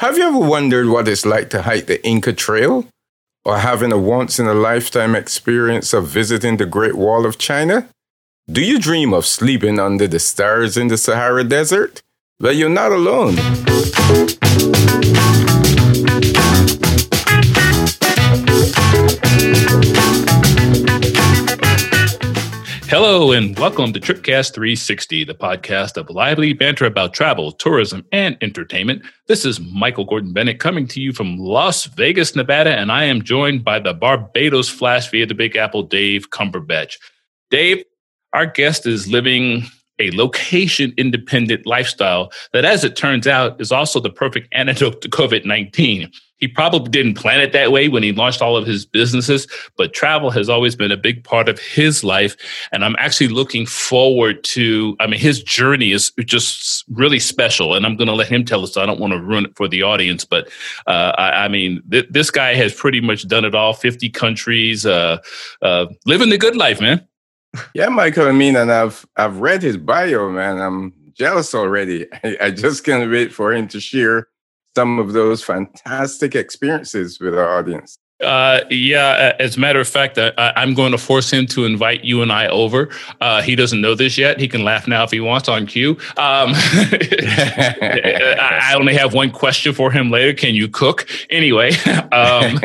Have you ever wondered what it's like to hike the Inca Trail? Or having a once in a lifetime experience of visiting the Great Wall of China? Do you dream of sleeping under the stars in the Sahara Desert? Well, you're not alone. Hello and welcome to Tripcast 360, the podcast of lively banter about travel, tourism, and entertainment. This is Michael Gordon Bennett coming to you from Las Vegas, Nevada, and I am joined by the Barbados Flash via the Big Apple, Dave Cumberbatch. Dave, our guest is living a location independent lifestyle that, as it turns out, is also the perfect antidote to COVID 19. He probably didn't plan it that way when he launched all of his businesses, but travel has always been a big part of his life. And I'm actually looking forward to, I mean, his journey is just really special. And I'm going to let him tell us. So I don't want to ruin it for the audience, but uh, I, I, mean, th- this guy has pretty much done it all 50 countries, uh, uh, living the good life, man. Yeah, Michael. I mean, and I've I've read his bio, man. I'm jealous already. I, I just can't wait for him to share some of those fantastic experiences with our audience. Uh, yeah, as a matter of fact, I, am going to force him to invite you and I over. Uh, he doesn't know this yet. He can laugh now if he wants on cue. Um, I only have one question for him later. Can you cook? Anyway, um,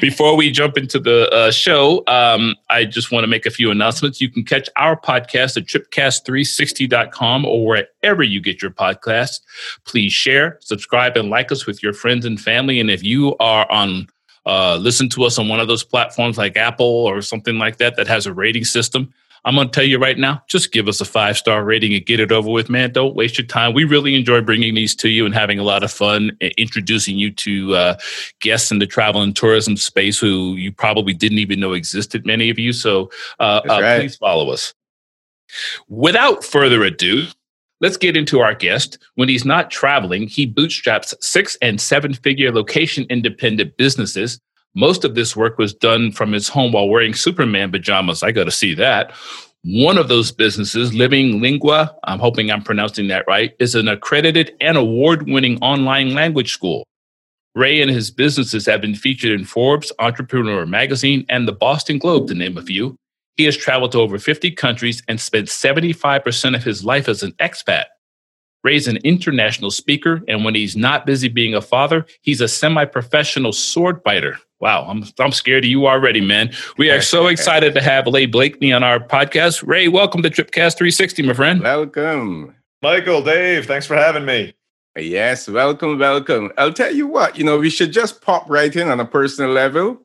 before we jump into the uh, show, um, I just want to make a few announcements. You can catch our podcast at tripcast360.com or wherever you get your podcasts. Please share, subscribe, and like us with your friends and family. And if you are on uh, listen to us on one of those platforms like Apple or something like that that has a rating system. I'm going to tell you right now, just give us a five star rating and get it over with, man. Don't waste your time. We really enjoy bringing these to you and having a lot of fun introducing you to uh, guests in the travel and tourism space who you probably didn't even know existed, many of you. So uh, uh right. please follow us. Without further ado, Let's get into our guest. When he's not traveling, he bootstraps six and seven figure location independent businesses. Most of this work was done from his home while wearing Superman pajamas. I got to see that. One of those businesses, Living Lingua, I'm hoping I'm pronouncing that right, is an accredited and award winning online language school. Ray and his businesses have been featured in Forbes, Entrepreneur Magazine, and the Boston Globe, to name a few. He has traveled to over 50 countries and spent 75% of his life as an expat. Ray's an international speaker, and when he's not busy being a father, he's a semi professional sword fighter. Wow, I'm, I'm scared of you already, man. We are so excited to have Ray Blakeney on our podcast. Ray, welcome to Tripcast 360, my friend. Welcome. Michael, Dave, thanks for having me. Yes, welcome, welcome. I'll tell you what, you know, we should just pop right in on a personal level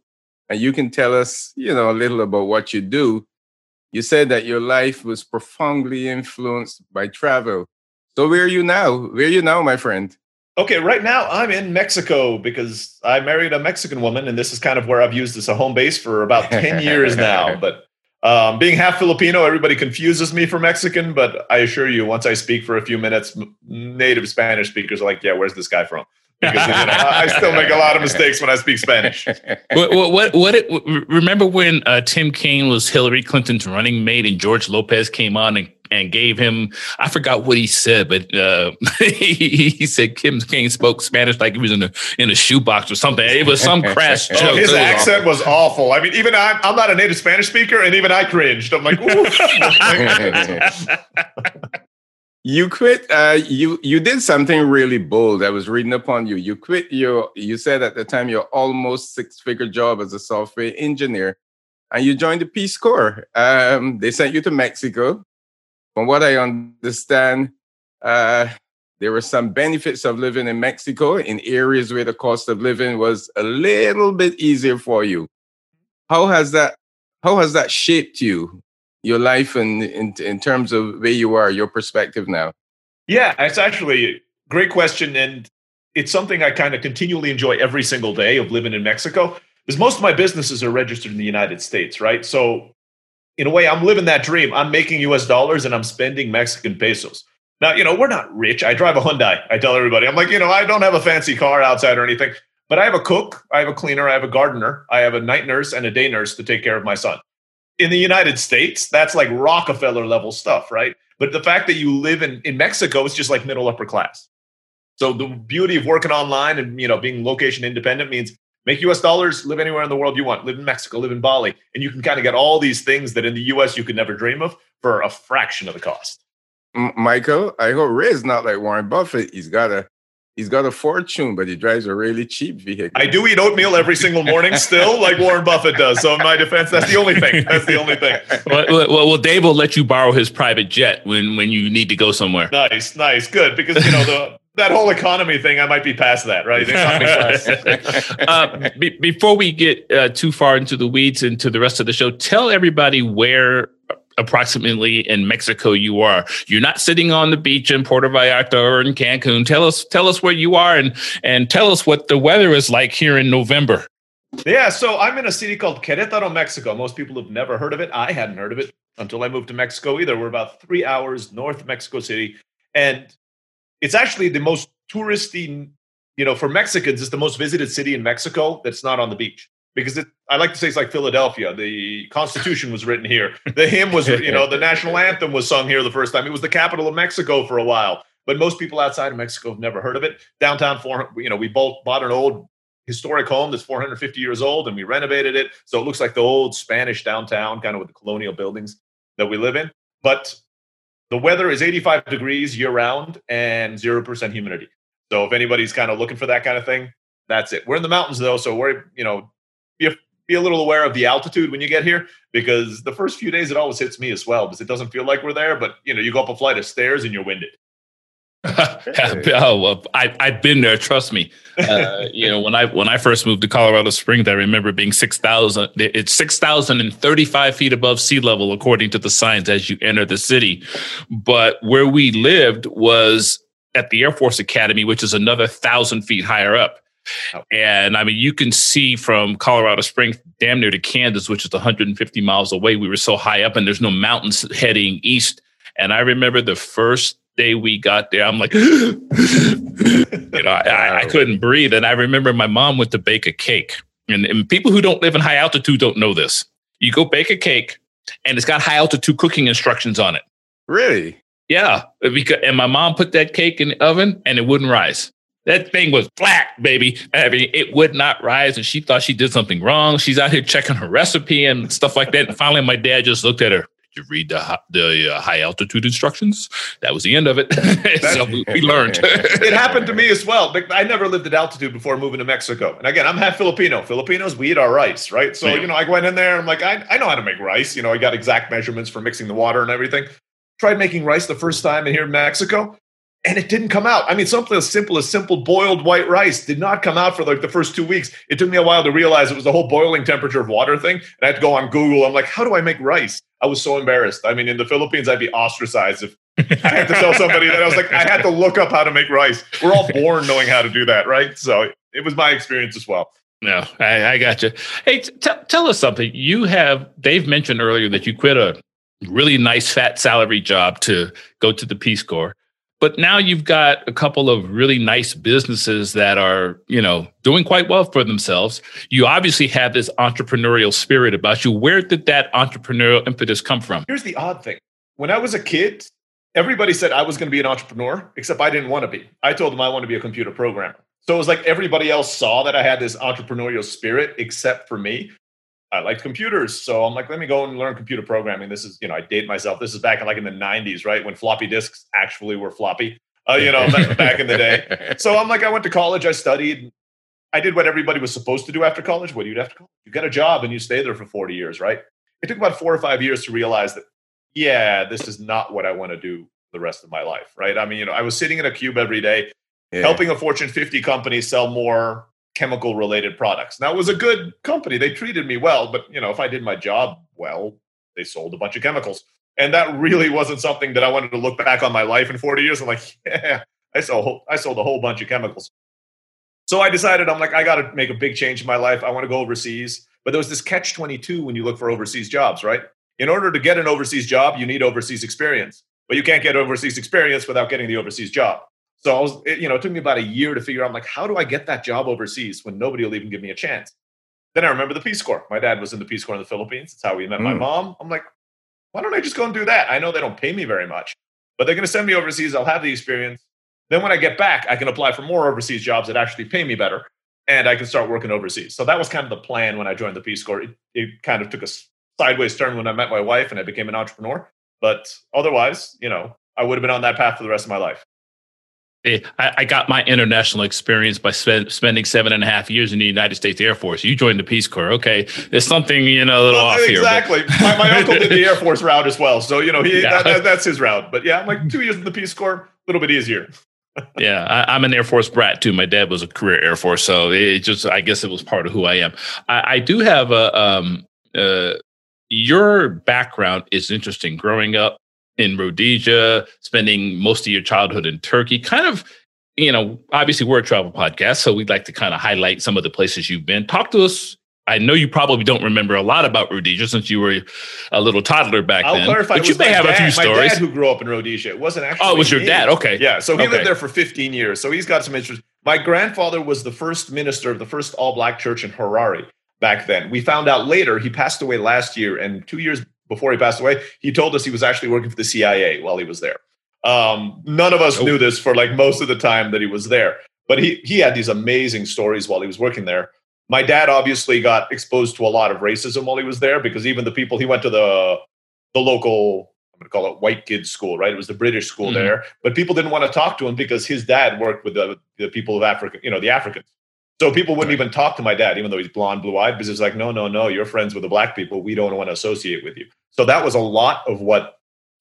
and you can tell us, you know, a little about what you do. You said that your life was profoundly influenced by travel. So where are you now? Where are you now, my friend? Okay, right now I'm in Mexico because I married a Mexican woman, and this is kind of where I've used as a home base for about 10 years now. But um, being half Filipino, everybody confuses me for Mexican, but I assure you, once I speak for a few minutes, native Spanish speakers are like, yeah, where's this guy from? Because you know, I still make a lot of mistakes when I speak Spanish. what, what, what, what it, remember when uh, Tim Kaine was Hillary Clinton's running mate and George Lopez came on and, and gave him, I forgot what he said, but uh, he, he, said Tim Kaine spoke Spanish like he was in a, in a shoebox or something. It was some crash oh, joke. Oh, his accent was awful. I mean, even I, I'm not a native Spanish speaker and even I cringed. I'm like, you quit uh, you you did something really bold i was reading upon you. You quit your you said at the time your almost six figure job as a software engineer and you joined the peace corps. Um, they sent you to mexico. From what i understand uh, there were some benefits of living in mexico in areas where the cost of living was a little bit easier for you. How has that how has that shaped you your life and in, in terms of where you are, your perspective now? Yeah, it's actually a great question. And it's something I kind of continually enjoy every single day of living in Mexico because most of my businesses are registered in the United States, right? So in a way, I'm living that dream. I'm making US dollars and I'm spending Mexican pesos. Now, you know, we're not rich. I drive a Hyundai. I tell everybody, I'm like, you know, I don't have a fancy car outside or anything, but I have a cook, I have a cleaner, I have a gardener, I have a night nurse and a day nurse to take care of my son in the United States, that's like Rockefeller level stuff, right? But the fact that you live in, in Mexico is just like middle upper class. So the beauty of working online and you know being location independent means make US dollars, live anywhere in the world you want, live in Mexico, live in Bali, and you can kind of get all these things that in the US you could never dream of for a fraction of the cost. Michael, I hope Ray's not like Warren Buffett. He's got a he's got a fortune, but he drives a really cheap vehicle. I do eat oatmeal every single morning still, like Warren Buffett does. So in my defense, that's the only thing. That's the only thing. well, well, well, Dave will let you borrow his private jet when when you need to go somewhere. Nice, nice, good. Because you know the that whole economy thing, I might be past that, right? uh, be, before we get uh, too far into the weeds into the rest of the show, tell everybody where approximately in Mexico you are. You're not sitting on the beach in Puerto Vallarta or in Cancun. Tell us, tell us where you are, and and tell us what the weather is like here in November. Yeah, so I'm in a city called Querétaro, Mexico. Most people have never heard of it. I hadn't heard of it until I moved to Mexico either. We're about three hours north of Mexico City, and it's actually the most touristy, you know, for Mexicans, it's the most visited city in Mexico that's not on the beach. Because it, I like to say it's like Philadelphia. The Constitution was written here. The hymn was, you know, the national anthem was sung here the first time. It was the capital of Mexico for a while. But most people outside of Mexico have never heard of it. Downtown, you know, we both bought an old historic home that's 450 years old and we renovated it. So it looks like the old Spanish downtown, kind of with the colonial buildings that we live in. But the weather is 85 degrees year round and 0% humidity. So if anybody's kind of looking for that kind of thing, that's it. We're in the mountains though, so we're, you know, be a, little aware of the altitude when you get here because the first few days it always hits me as well because it doesn't feel like we're there, but you know, you go up a flight of stairs and you're winded. oh well, I, I've been there. Trust me. Uh, you know, when I when I first moved to Colorado Springs, I remember being six thousand. It's six thousand and thirty five feet above sea level, according to the signs as you enter the city. But where we lived was at the Air Force Academy, which is another thousand feet higher up. Oh. And I mean, you can see from Colorado Springs damn near to Kansas, which is 150 miles away. We were so high up, and there's no mountains heading east. And I remember the first day we got there, I'm like, you know, I, I, couldn't breathe. And I remember my mom went to bake a cake. And, and people who don't live in high altitude don't know this. You go bake a cake, and it's got high altitude cooking instructions on it. Really? Yeah. Because, and my mom put that cake in the oven, and it wouldn't rise. That thing was flat, baby. I mean, it would not rise, and she thought she did something wrong. She's out here checking her recipe and stuff like that. And finally, my dad just looked at her you read the the uh, high altitude instructions. That was the end of it. so we, learned. it happened to me as well. I never lived at altitude before moving to Mexico. And again, I'm half Filipino. Filipinos, we eat our rice, right? So yeah. you know, I went in there. I'm like, I, I know how to make rice. You know, I got exact measurements for mixing the water and everything. Tried making rice the first time in here in Mexico and it didn't come out. I mean, something as simple as simple boiled white rice did not come out for like the first two weeks. It took me a while to realize it was the whole boiling temperature of water thing. And I had to go on Google. I'm like, how do I make rice? I was so embarrassed. I mean, in the Philippines, I'd be ostracized if I had to tell somebody that I was like, I had to look up how to make rice. We're all born knowing how to do that, right? So it was my experience as well. No, I, I got you. Hey, t- tell us something. You have, Dave mentioned earlier that you quit a really nice fat salary job to go to the Peace Corps. But now you've got a couple of really nice businesses that are, you know, doing quite well for themselves. You obviously have this entrepreneurial spirit about you. Where did that entrepreneurial impetus come from? Here's the odd thing. When I was a kid, everybody said I was going to be an entrepreneur, except I didn't want to be. I told them I want to be a computer programmer. So it was like everybody else saw that I had this entrepreneurial spirit, except for me. I liked computers. So I'm like, let me go and learn computer programming. This is, you know, I date myself. This is back in like in the 90s, right? When floppy disks actually were floppy, uh, you know, back in the day. So I'm like, I went to college, I studied. I did what everybody was supposed to do after college. What do you do after college? You get a job and you stay there for 40 years, right? It took about four or five years to realize that, yeah, this is not what I want to do the rest of my life, right? I mean, you know, I was sitting in a cube every day, yeah. helping a Fortune 50 company sell more chemical related products. Now it was a good company. They treated me well, but you know, if I did my job well, they sold a bunch of chemicals. And that really wasn't something that I wanted to look back on my life in 40 years. I'm like, yeah, I sold I sold a whole bunch of chemicals. So I decided I'm like, I got to make a big change in my life. I want to go overseas. But there was this catch 22 when you look for overseas jobs, right? In order to get an overseas job, you need overseas experience. But you can't get overseas experience without getting the overseas job. So I was, it, you know, it took me about a year to figure out, I'm like, how do I get that job overseas when nobody will even give me a chance? Then I remember the Peace Corps. My dad was in the Peace Corps in the Philippines. That's how we met mm. my mom. I'm like, why don't I just go and do that? I know they don't pay me very much, but they're going to send me overseas. I'll have the experience. Then when I get back, I can apply for more overseas jobs that actually pay me better and I can start working overseas. So that was kind of the plan when I joined the Peace Corps. It, it kind of took a sideways turn when I met my wife and I became an entrepreneur. But otherwise, you know, I would have been on that path for the rest of my life. I, I got my international experience by spend, spending seven and a half years in the United States Air Force. You joined the Peace Corps. Okay. There's something, you know, a little well, off exactly. here. Exactly. My, my uncle did the Air Force route as well. So, you know, he yeah. that, that, that's his route. But yeah, I'm like two years in the Peace Corps, a little bit easier. yeah, I, am an Air Force brat too. My dad was a career Air Force, so it just I guess it was part of who I am. I, I do have a um uh your background is interesting. Growing up in Rhodesia, spending most of your childhood in Turkey, kind of you know, obviously we're a travel podcast, so we'd like to kind of highlight some of the places you've been. Talk to us. I know you probably don't remember a lot about Rhodesia since you were a little toddler back I'll then. clarify. But you may have dad, a few stories. My dad who grew up in Rhodesia. It wasn't actually. Oh, it was your me. dad. Okay. Yeah. So he okay. lived there for 15 years. So he's got some interest. My grandfather was the first minister of the first all black church in Harare back then. We found out later he passed away last year, and two years before he passed away, he told us he was actually working for the CIA while he was there. Um, none of us oh. knew this for like most of the time that he was there. But he he had these amazing stories while he was working there. My dad obviously got exposed to a lot of racism while he was there because even the people he went to the the local I'm going to call it white kids school, right? It was the British school mm-hmm. there, but people didn't want to talk to him because his dad worked with the, the people of Africa, you know, the Africans. So people wouldn't even talk to my dad, even though he's blonde, blue eyed, because it's like, no, no, no, you're friends with the black people. We don't want to associate with you. So that was a lot of what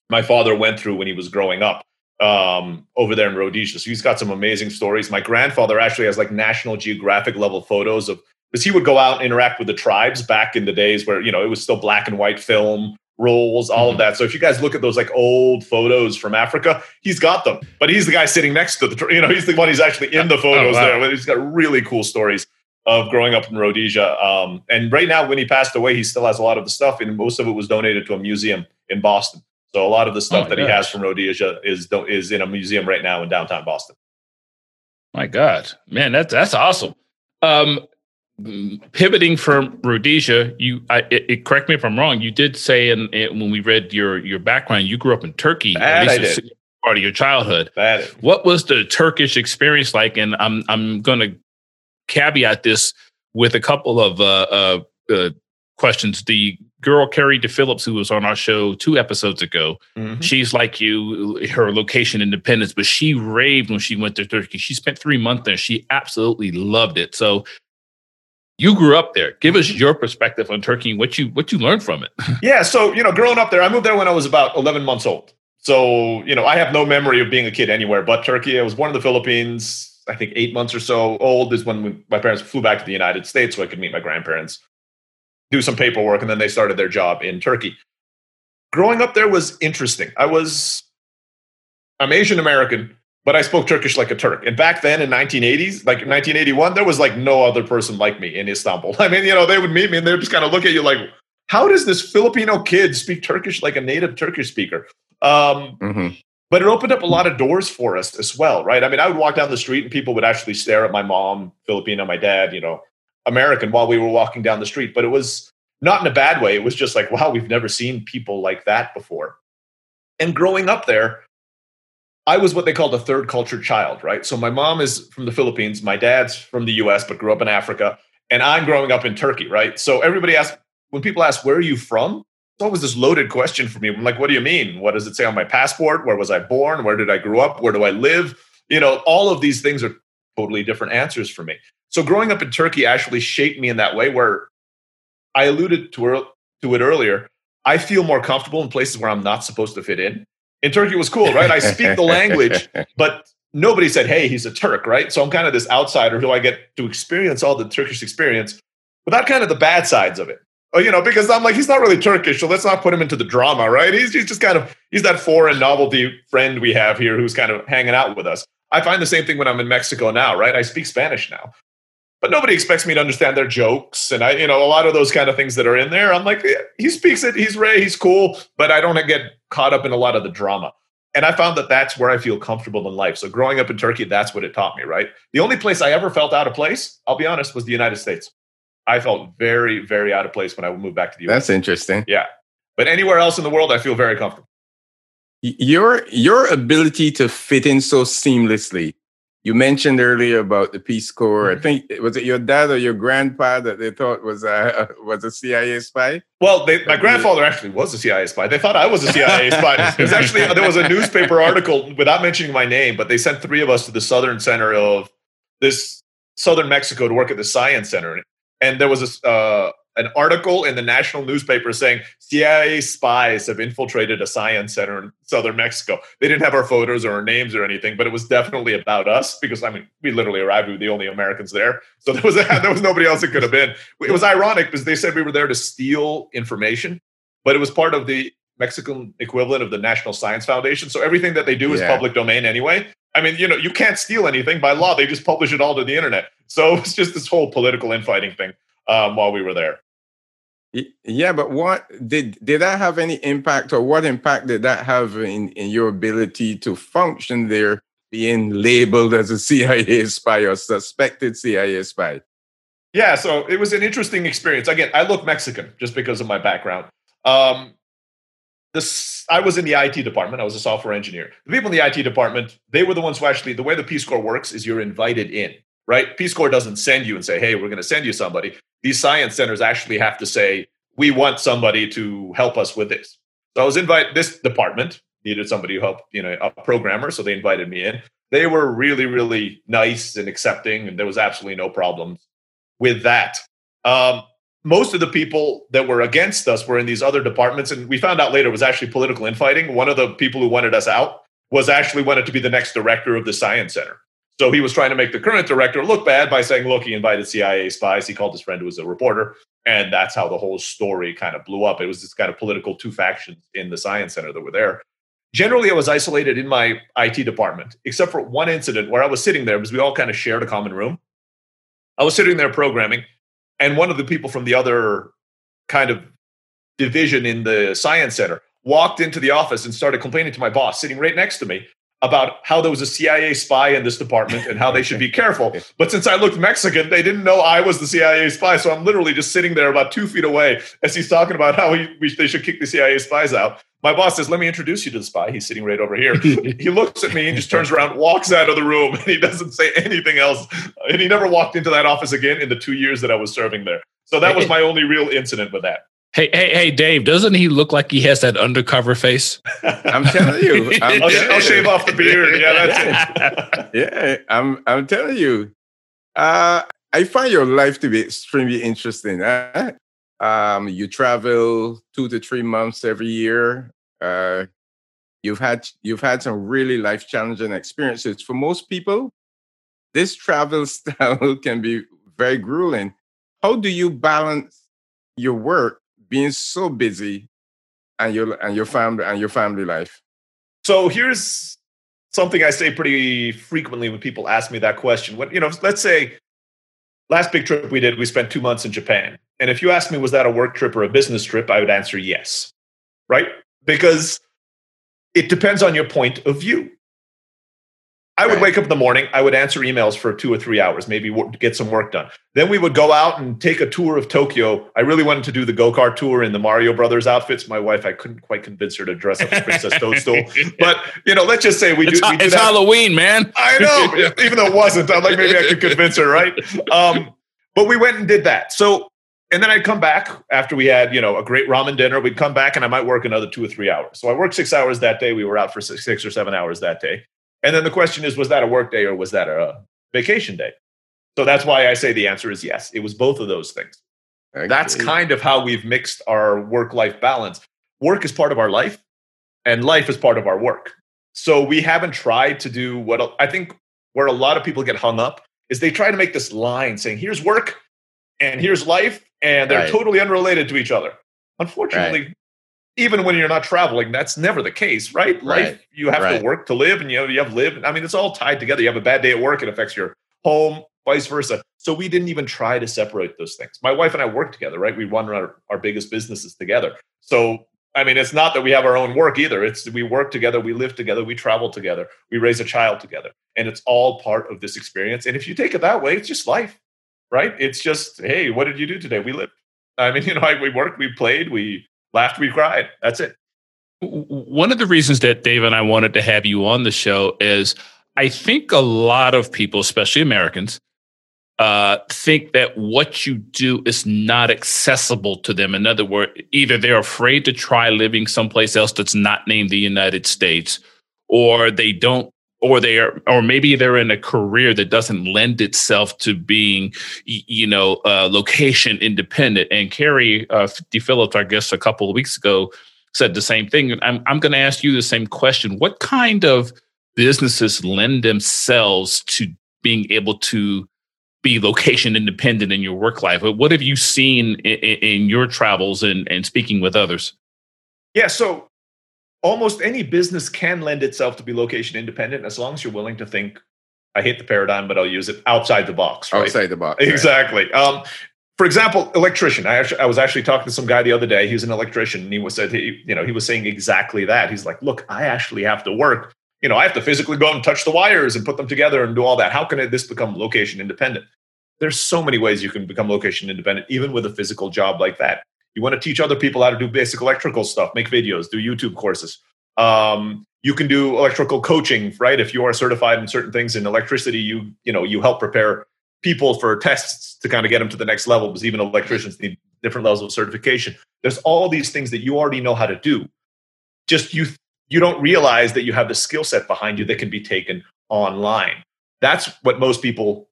my father went through when he was growing up um, over there in Rhodesia. So he's got some amazing stories. My grandfather actually has like National Geographic level photos of because he would go out and interact with the tribes back in the days where you know it was still black and white film rolls, all mm-hmm. of that. So if you guys look at those like old photos from Africa, he's got them. But he's the guy sitting next to the, you know, he's the one who's actually in the oh, photos oh, wow. there. He's got really cool stories of growing up in Rhodesia. Um, and right now, when he passed away, he still has a lot of the stuff, and most of it was donated to a museum in Boston. So a lot of the stuff oh that gosh. he has from Rhodesia is is in a museum right now in downtown Boston. My God, man, that's that's awesome. Um, pivoting from Rhodesia, you I, it, it, correct me if I'm wrong. You did say in, in, when we read your your background, you grew up in Turkey. That at least. Part of your childhood. That what was the Turkish experience like? And I'm I'm going to caveat this with a couple of uh, uh, uh, questions. The girl Carrie DePhillips, who was on our show two episodes ago, mm-hmm. she's like you, her location independence, but she raved when she went to Turkey. She spent three months there. She absolutely loved it. So you grew up there. Give us mm-hmm. your perspective on Turkey and what you what you learned from it. yeah, so you know, growing up there, I moved there when I was about 11 months old. So you know, I have no memory of being a kid anywhere but Turkey. I was born in the Philippines. I think eight months or so old is when we, my parents flew back to the United States so I could meet my grandparents do some paperwork, and then they started their job in Turkey. Growing up there was interesting. I was, I'm Asian American, but I spoke Turkish like a Turk. And back then in 1980s, like 1981, there was like no other person like me in Istanbul. I mean, you know, they would meet me and they would just kind of look at you like, how does this Filipino kid speak Turkish like a native Turkish speaker? Um, mm-hmm. But it opened up a lot of doors for us as well, right? I mean, I would walk down the street and people would actually stare at my mom, Filipino, my dad, you know, American while we were walking down the street, but it was not in a bad way. It was just like, wow, we've never seen people like that before. And growing up there, I was what they called a third culture child, right? So my mom is from the Philippines, my dad's from the US, but grew up in Africa, and I'm growing up in Turkey, right? So everybody asks, when people ask, where are you from? It's always this loaded question for me. I'm like, what do you mean? What does it say on my passport? Where was I born? Where did I grow up? Where do I live? You know, all of these things are totally different answers for me. So growing up in Turkey actually shaped me in that way where I alluded to, to it earlier. I feel more comfortable in places where I'm not supposed to fit in. In Turkey was cool, right? I speak the language, but nobody said, hey, he's a Turk, right? So I'm kind of this outsider who I get to experience all the Turkish experience without kind of the bad sides of it. Oh, you know, because I'm like, he's not really Turkish, so let's not put him into the drama, right? He's, he's just kind of, he's that foreign novelty friend we have here who's kind of hanging out with us. I find the same thing when I'm in Mexico now, right? I speak Spanish now but nobody expects me to understand their jokes. And i you know a lot of those kind of things that are in there i'm like yeah, he speaks it he's ray he's cool. But i don't get caught up in a lot of the drama. And i found that that's where i feel comfortable in life. So growing up in turkey that's what it taught me right? The only place i ever felt out of place i'll be honest was the united states. I felt very very out of place when i moved back to the us that's interesting. Yeah. But anywhere else in the world i feel very comfortable. Your your ability to fit in so seamlessly you mentioned earlier about the Peace Corps. Mm-hmm. I think was it your dad or your grandpa that they thought was a was a CIA spy. Well, they, my grandfather actually was a CIA spy. They thought I was a CIA spy. It was actually there was a newspaper article without mentioning my name, but they sent three of us to the southern center of this southern Mexico to work at the science center, and there was a uh, an article in the national newspaper saying CIA spies have infiltrated a science center in southern Mexico. They didn't have our photos or our names or anything, but it was definitely about us because I mean we literally arrived. We were the only Americans there, so there was there was nobody else it could have been. It was ironic because they said we were there to steal information, but it was part of the Mexican equivalent of the National Science Foundation. So everything that they do is yeah. public domain anyway. I mean, you know, you can't steal anything by law. They just publish it all to the internet. So it's just this whole political infighting thing um, while we were there. Yeah, but what did did that have any impact, or what impact did that have in, in your ability to function there, being labeled as a CIA spy or suspected CIA spy? Yeah, so it was an interesting experience. Again, I look Mexican just because of my background. Um, this, I was in the IT department. I was a software engineer. The people in the IT department, they were the ones who actually, the way the Peace Corps works is you're invited in, right? Peace Corps doesn't send you and say, hey, we're going to send you somebody these science centers actually have to say, we want somebody to help us with this. So I was invited, this department needed somebody to help, you know, a programmer. So they invited me in. They were really, really nice and accepting, and there was absolutely no problems with that. Um, most of the people that were against us were in these other departments, and we found out later was actually political infighting. One of the people who wanted us out was actually wanted to be the next director of the science center. So he was trying to make the current director look bad by saying, look, he invited CIA spies. He called his friend who was a reporter. And that's how the whole story kind of blew up. It was this kind of political two factions in the science center that were there. Generally, I was isolated in my IT department, except for one incident where I was sitting there because we all kind of shared a common room. I was sitting there programming, and one of the people from the other kind of division in the science center walked into the office and started complaining to my boss sitting right next to me about how there was a CIA spy in this department and how they should be careful. But since I looked Mexican, they didn't know I was the CIA spy. So I'm literally just sitting there about two feet away as he's talking about how he, we, they should kick the CIA spies out. My boss says, Let me introduce you to the spy. He's sitting right over here. he looks at me and just turns around, walks out of the room, and he doesn't say anything else. And he never walked into that office again in the two years that I was serving there. So that was my only real incident with that. Hey, hey, hey, Dave! Doesn't he look like he has that undercover face? I'm telling you, I'm I'll, I'll, shave off the beard. Yeah, that's it. yeah, I'm. I'm telling you. Uh, I find your life to be extremely interesting. Huh? Um, you travel two to three months every year. Uh, you've had you've had some really life challenging experiences. For most people, this travel style can be very grueling. How do you balance your work being so busy and your and your mm-hmm. family and your family life? So here's something I say pretty frequently when people ask me that question. What you know, let's say last big trip we did, we spent two months in Japan. And if you ask me, was that a work trip or a business trip, I would answer yes. Right? Because it depends on your point of view. I would right. wake up in the morning. I would answer emails for two or three hours, maybe get some work done. Then we would go out and take a tour of Tokyo. I really wanted to do the go kart tour in the Mario Brothers outfits. My wife, I couldn't quite convince her to dress up as Princess Toadstool. But you know, let's just say we it's do. we it's Halloween, man. I know, even though it wasn't. I'm like, maybe I could convince her, right? Um, but we went and did that. So, and then I'd come back after we had, you know, a great ramen dinner. We'd come back and I might work another two or three hours. So I worked six hours that day. We were out for six, six or seven hours that day. And then the question is, was that a work day or was that a vacation day? So that's why I say the answer is yes. It was both of those things. Okay. That's kind of how we've mixed our work life balance. Work is part of our life, and life is part of our work. So we haven't tried to do what I think where a lot of people get hung up is they try to make this line saying, here's work and here's life, and they're right. totally unrelated to each other. Unfortunately, right even when you're not traveling, that's never the case, right? right. Life, you have right. to work to live, and you know you have live. I mean, it's all tied together. You have a bad day at work, it affects your home, vice versa. So we didn't even try to separate those things. My wife and I work together, right? We run our, our biggest businesses together. So I mean, it's not that we have our own work either. It's we work together, we live together, we travel together, we raise a child together, and it's all part of this experience. And if you take it that way, it's just life, right? It's just, hey, what did you do today? We lived. I mean, you know, I, we worked, we played, we laughed, we cried. That's it. One of the reasons that Dave and I wanted to have you on the show is I think a lot of people, especially Americans, uh, think that what you do is not accessible to them. In other words, either they're afraid to try living someplace else that's not named the United States, or they don't, or they are, or maybe they're in a career that doesn't lend itself to being, you know, uh, location independent. And Carrie uh, D. Phillips, our guest a couple of weeks ago, said the same thing. I'm, I'm going to ask you the same question. What kind of businesses lend themselves to being able to be location independent in your work life. What have you seen in, in your travels and, and speaking with others? Yeah, so almost any business can lend itself to be location independent as long as you're willing to think. I hate the paradigm, but I'll use it outside the box. Right? Outside the box, exactly. Right. Um, for example, electrician. I actually I was actually talking to some guy the other day. He's an electrician, and he was said he, you know he was saying exactly that. He's like, look, I actually have to work. You know, I have to physically go and touch the wires and put them together and do all that. How can this become location independent? there's so many ways you can become location independent, even with a physical job like that. You want to teach other people how to do basic electrical stuff, make videos, do YouTube courses. Um, you can do electrical coaching, right? If you are certified in certain things in electricity, you you know you help prepare people for tests to kind of get them to the next level. Because even electricians need different levels of certification. There's all these things that you already know how to do. Just you you don't realize that you have the skill set behind you that can be taken online. That's what most people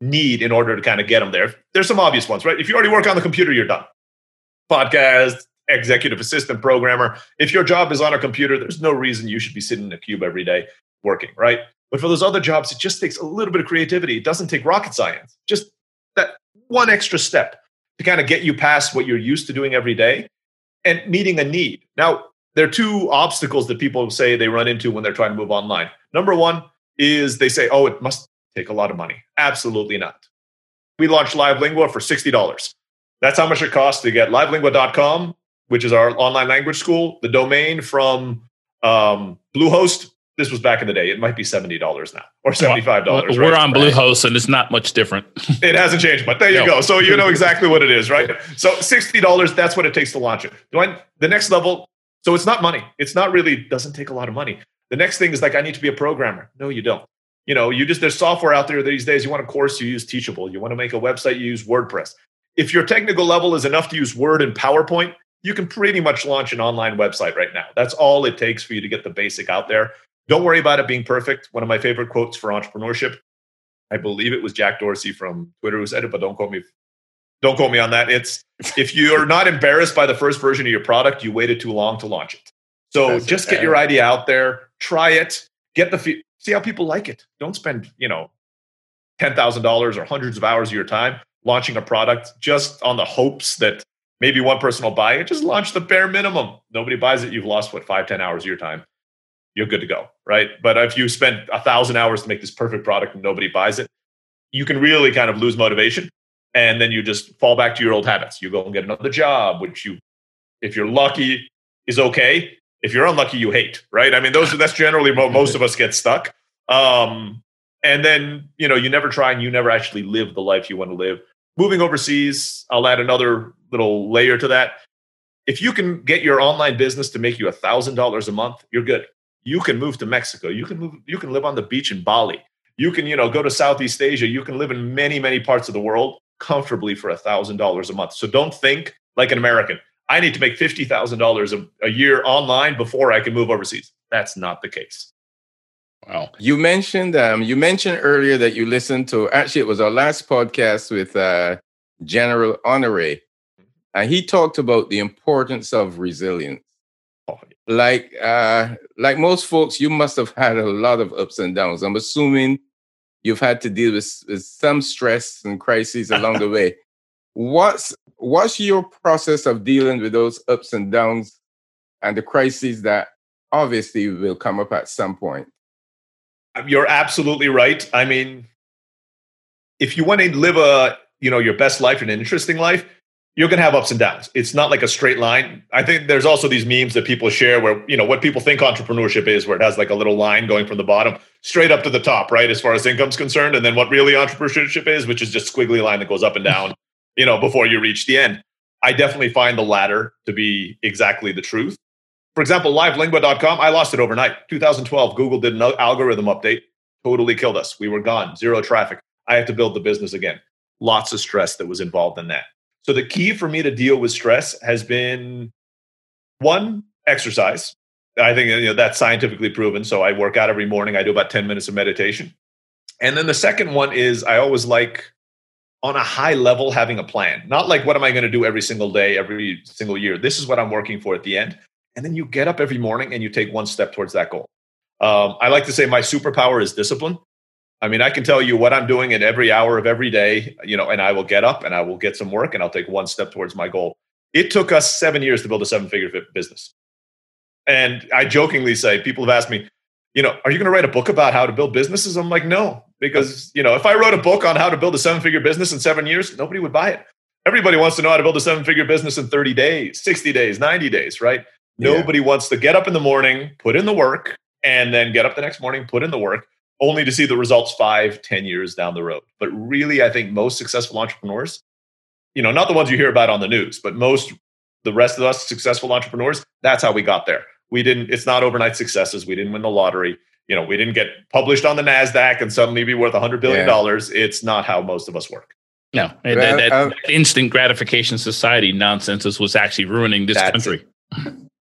need in order to kind of get them there. There's some obvious ones, right? If you already work on the computer, you're done. Podcast, executive assistant, programmer. If your job is on a computer, there's no reason you should be sitting in a cube every day working, right? But for those other jobs, it just takes a little bit of creativity. It doesn't take rocket science, just that one extra step to kind of get you past what you're used to doing every day and meeting a need. Now, there are two obstacles that people say they run into when they're trying to move online. Number one is they say, oh, it must take a lot of money. Absolutely not. We launched Live Lingua for $60. That's how much it costs to get livelingua.com, which is our online language school, the domain from um, Bluehost. This was back in the day. It might be $70 now or $75. Well, we're right? on Bluehost and it's not much different. it hasn't changed, but there you no. go. So you know exactly what it is, right? So $60, that's what it takes to launch it. Do I, the next level, so it's not money. It's not really, doesn't take a lot of money. The next thing is like, I need to be a programmer. No, you don't you know you just there's software out there these days you want a course you use teachable you want to make a website you use wordpress if your technical level is enough to use word and powerpoint you can pretty much launch an online website right now. That's all it takes for you to get the basic out there. Don't worry about it being perfect. One of my favorite quotes for entrepreneurship i believe it was jack dorsey from twitter who said it but don't quote me don't quote me on that. It's if you're not embarrassed by the first version of your product you waited too long to launch it. So that's just get your idea out there try it get the see how people like it. Don't spend, you know, $10,000 or hundreds of hours of your time launching a product just on the hopes that maybe one person will buy it. Just launch the bare minimum. Nobody buys it. You've lost what, five, 10 hours of your time. You're good to go, right? But if you spend a thousand hours to make this perfect product and nobody buys it, you can really kind of lose motivation. And then you just fall back to your old habits. You go and get another job, which you, if you're lucky, is okay if you're unlucky, you hate, right? I mean, those that's generally most of us get stuck. Um, and then you know you never try and you never actually live the life you want to live. Moving overseas, I'll add another little layer to that. If you can get your online business to make you a thousand dollars a month, you're good. You can move to Mexico. You can move. You can live on the beach in Bali. You can you know go to Southeast Asia. You can live in many many parts of the world comfortably for a thousand dollars a month. So don't think like an American. I need to make $50,000 a year online before I can move overseas. That's not the case. Wow. You mentioned um, you mentioned earlier that you listened to actually it was our last podcast with uh, General Honore. And he talked about the importance of resilience. Oh, yeah. Like uh, like most folks, you must have had a lot of ups and downs. I'm assuming you've had to deal with, with some stress and crises along the way. What's what's your process of dealing with those ups and downs and the crises that obviously will come up at some point? Um, you're absolutely right. I mean, if you want to live a you know your best life and an interesting life, you're going to have ups and downs. It's not like a straight line. I think there's also these memes that people share where, you know, what people think entrepreneurship is, where it has like a little line going from the bottom straight up to the top, right? As far as income's concerned. And then what really entrepreneurship is, which is just squiggly line that goes up and down you know, before you reach the end. I definitely find the latter to be exactly the truth. For example, livelingua.com, I lost it overnight. 2012, Google did an algorithm update, totally killed us. We were gone, zero traffic. I had to build the business again. Lots of stress that was involved in that. So the key for me to deal with stress has been one, exercise. I think you know that's scientifically proven. So I work out every morning. I do about 10 minutes of meditation. And then the second one is I always like on a high level having a plan. Not like what am I going to do every single day, every single year. This is what I'm working for at the end. And then you get up every morning and you take one step towards that goal. Um, I like to say my superpower is discipline. I mean, I can tell you what I'm doing in every hour of every day, you know, and I will get up and I will get some work and I'll take one step towards my goal. It took us seven years to build a seven figure business. And I jokingly say, people have asked me, you know, are you going to write a book about how to build businesses? I'm like, no, because, you know, if I wrote a book on how to build a seven figure business in seven years, nobody would buy it. Everybody wants to know how to build a seven figure business in 30 days, 60 days, 90 days, right? Yeah. Nobody wants to get up in the morning, put in the work, and then get up the next morning, put in the work, only to see the results five, ten years down the road. But really, I think most successful entrepreneurs, you know, not the ones you hear about on the news, but most, the rest of us successful entrepreneurs, that's how we got there. We didn't it's not overnight successes. We didn't win the lottery. You know we didn't get published on the nasdaq and suddenly be worth 100 billion dollars. Yeah. it's not how most of us work. No. That, that, that, instant gratification society nonsense was actually ruining this country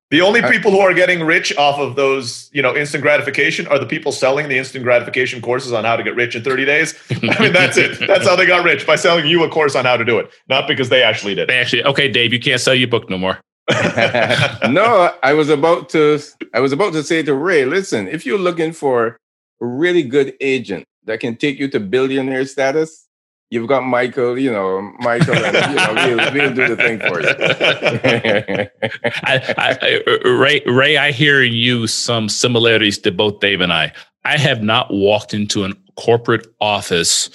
the only people who are getting rich off of those you know instant gratification are the people selling the instant gratification courses on how to get rich in 30 days. I mean that's it. That's how they got rich by selling you a course on how to do it not because they actually did they actually okay dave you can't sell your book no more. No, I was about to I was about to say to Ray, listen, if you're looking for a really good agent that can take you to billionaire status, you've got Michael, you know, Michael, and, you know, we'll, we'll do the thing for you. I, I, Ray, Ray, I hear you some similarities to both Dave and I. I have not walked into a corporate office,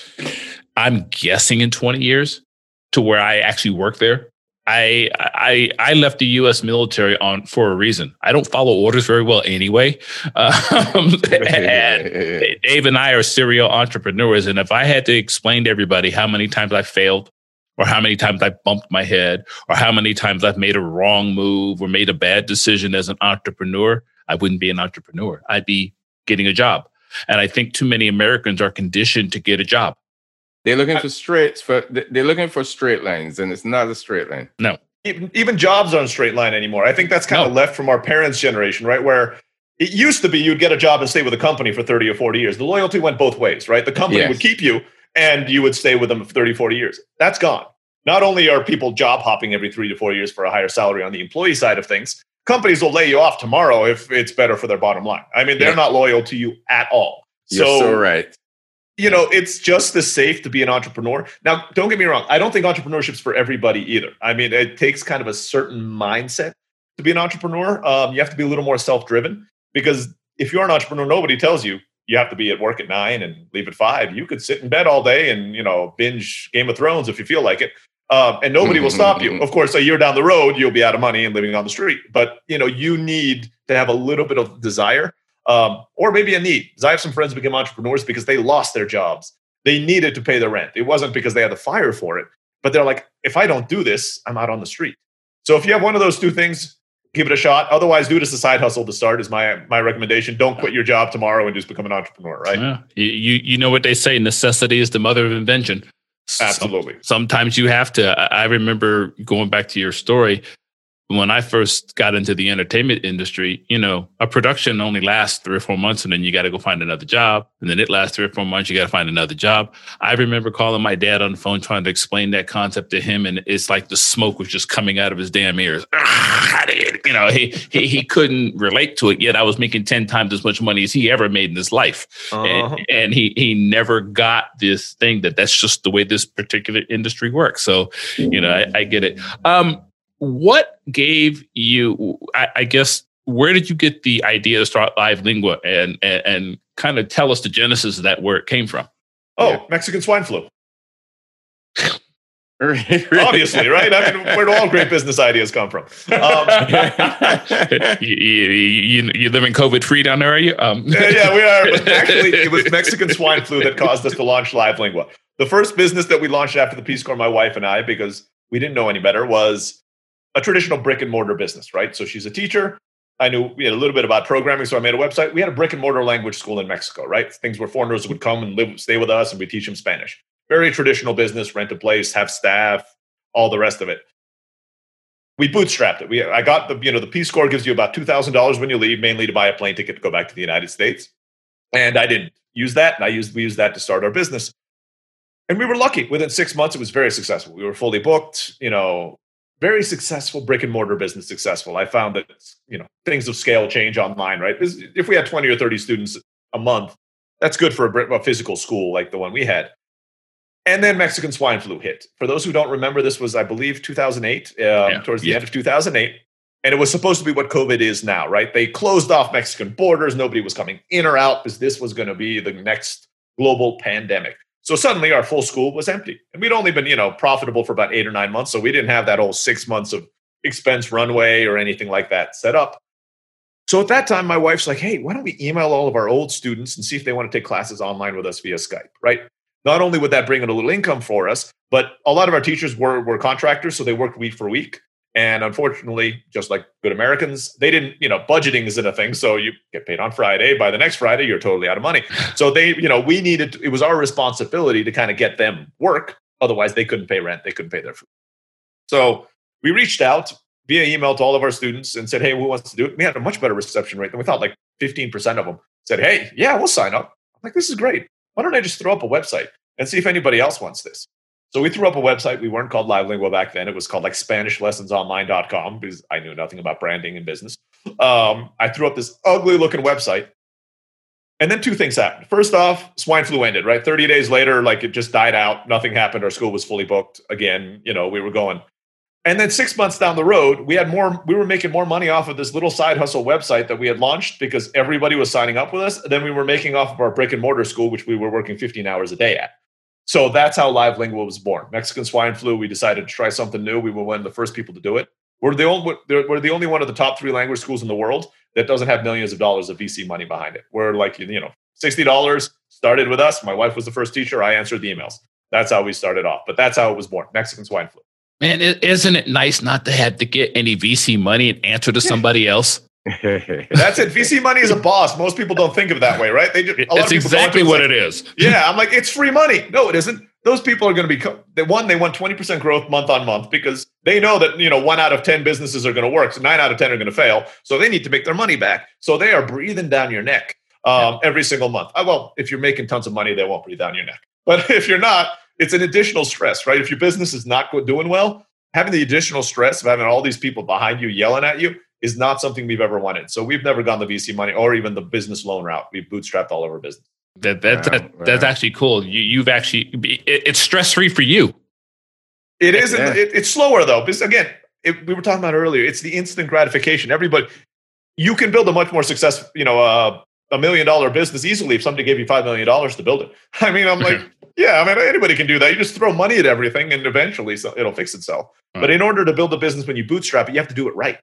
I'm guessing in 20 years, to where I actually work there. I I I left the U.S. military on for a reason. I don't follow orders very well anyway. Um, and Dave and I are serial entrepreneurs, and if I had to explain to everybody how many times I failed, or how many times I bumped my head, or how many times I've made a wrong move or made a bad decision as an entrepreneur, I wouldn't be an entrepreneur. I'd be getting a job. And I think too many Americans are conditioned to get a job. They're looking for straights for they're looking for straight lines, and it's not a straight line. No, even, even jobs aren't straight line anymore. I think that's kind no. of left from our parents' generation, right? Where it used to be you'd get a job and stay with a company for 30 or 40 years. The loyalty went both ways, right? The company yes. would keep you and you would stay with them for 30, 40 years. That's gone. Not only are people job hopping every three to four years for a higher salary on the employee side of things, companies will lay you off tomorrow if it's better for their bottom line. I mean, they're yeah. not loyal to you at all. You're so, so right you know, it's just as safe to be an entrepreneur. Now, don't get me wrong. I don't think entrepreneurship's for everybody either. I mean, it takes kind of a certain mindset to be an entrepreneur. Um, you have to be a little more self-driven because if you're an entrepreneur, nobody tells you you have to be at work at nine and leave at five. You could sit in bed all day and you know binge Game of Thrones if you feel like it, um, and nobody will stop you. Of course, a year down the road, you'll be out of money and living on the street. But you know, you need to have a little bit of desire um, or maybe a need. Because I have some friends who became entrepreneurs because they lost their jobs. They needed to pay the rent. It wasn't because they had to fire for it, but they're like, if I don't do this, I'm out on the street. So if you have one of those two things, give it a shot. Otherwise, do it as a side hustle to start. Is my my recommendation. Don't quit your job tomorrow and just become an entrepreneur. Right? Yeah. You you know what they say: necessity is the mother of invention. Absolutely. sometimes you have to. I remember going back to your story when I first got into the entertainment industry, you know, a production only lasts three or four months and then you got to go find another job. And then it lasts three or four months, you got to find another job. I remember calling my dad on the phone trying to explain that concept to him. And it's like the smoke was just coming out of his damn ears. You know, he, he, he couldn't relate to it yet. I was making 10 times as much money as he ever made in his life. Uh-huh. And, and he, he never got this thing that that's just the way this particular industry works. So, you know, I, I get it. Um, what gave you, I, I, guess, where did you get the idea to start Live Lingua and, and, and kind of tell us the genesis of that, where it came from? Oh, yeah. Mexican swine flu. Obviously, right? I mean, where do all great business ideas come from? Um, you, you, you, live in COVID free down there, are you? Um. yeah, yeah, we are. But actually, it was Mexican swine flu that caused us to launch Live Lingua. The first business that we launched after the Peace Corps, my wife and I, because we didn't know any better, was a traditional brick and mortar business, right? So she's a teacher. I knew we had a little bit about programming, so I made a website. We had a brick and mortar language school in Mexico, right? Things where foreigners would come and live, stay with us, and we teach them Spanish. Very traditional business, rent a place, have staff, all the rest of it. We bootstrapped it. We, I got the, you know, the Peace Corps gives you about two thousand dollars when you leave, mainly to buy a plane ticket to go back to the United States. And I didn't use that, and I used we used that to start our business. And we were lucky. Within six months, it was very successful. We were fully booked. You know, very successful brick and mortar business successful. I found that you know things of scale change online, right? If we had twenty or thirty students a month, that's good for a, a physical school like the one we had. And then Mexican swine flu hit. For those who don't remember, this was, I believe, 2008, um, yeah. towards the yeah. end of 2008. And it was supposed to be what COVID is now, right? They closed off Mexican borders. Nobody was coming in or out because this was going to be the next global pandemic. So suddenly our full school was empty. And we'd only been, you know, profitable for about eight or nine months. So we didn't have that whole six months of expense runway or anything like that set up. So at that time, my wife's like, hey, why don't we email all of our old students and see if they want to take classes online with us via Skype, right? Not only would that bring in a little income for us, but a lot of our teachers were, were contractors, so they worked week for week. And unfortunately, just like good Americans, they didn't, you know, budgeting isn't a thing. So you get paid on Friday. By the next Friday, you're totally out of money. So they, you know, we needed, it was our responsibility to kind of get them work. Otherwise, they couldn't pay rent, they couldn't pay their food. So we reached out via email to all of our students and said, hey, who wants to do it? We had a much better reception rate than we thought. Like 15% of them said, hey, yeah, we'll sign up. I'm like, this is great. Why don't I just throw up a website and see if anybody else wants this? So we threw up a website. We weren't called Live Lingua back then. It was called like SpanishLessonsOnline.com because I knew nothing about branding and business. Um, I threw up this ugly looking website. And then two things happened. First off, swine flu ended, right? 30 days later, like it just died out. Nothing happened. Our school was fully booked again. You know, we were going. And then six months down the road, we had more, we were making more money off of this little side hustle website that we had launched because everybody was signing up with us than we were making off of our brick and mortar school, which we were working 15 hours a day at. So that's how Live Lingua was born. Mexican swine flu. We decided to try something new. We were one of the first people to do it. We're the only we're the only one of the top three language schools in the world that doesn't have millions of dollars of VC money behind it. We're like you know sixty dollars started with us. My wife was the first teacher. I answered the emails. That's how we started off. But that's how it was born. Mexican swine flu. Man, isn't it nice not to have to get any VC money and answer to somebody else? That's it. VC money is a boss. Most people don't think of it that way, right? They just, That's exactly what like, it is. yeah, I'm like, it's free money. No, it isn't. Those people are going to be they one. They want 20 percent growth month on month because they know that you know one out of 10 businesses are going to work, so nine out of 10 are going to fail. So they need to make their money back. So they are breathing down your neck um, yeah. every single month. Uh, well, if you're making tons of money, they won't breathe down your neck. But if you're not, it's an additional stress, right? If your business is not doing well, having the additional stress of having all these people behind you yelling at you is not something we've ever wanted. So we've never gone the VC money or even the business loan route. We've bootstrapped all of our business. That, that, wow, that wow. that's actually cool. You, you've actually it, it's stress free for you. It isn't. Yeah. It, it's slower though, because again, it, we were talking about earlier. It's the instant gratification. Everybody, you can build a much more successful, you know, uh, a million dollar business easily if somebody gave you five million dollars to build it. I mean, I'm like, yeah, I mean, anybody can do that. You just throw money at everything, and eventually it'll fix itself. Right. But in order to build a business, when you bootstrap it, you have to do it right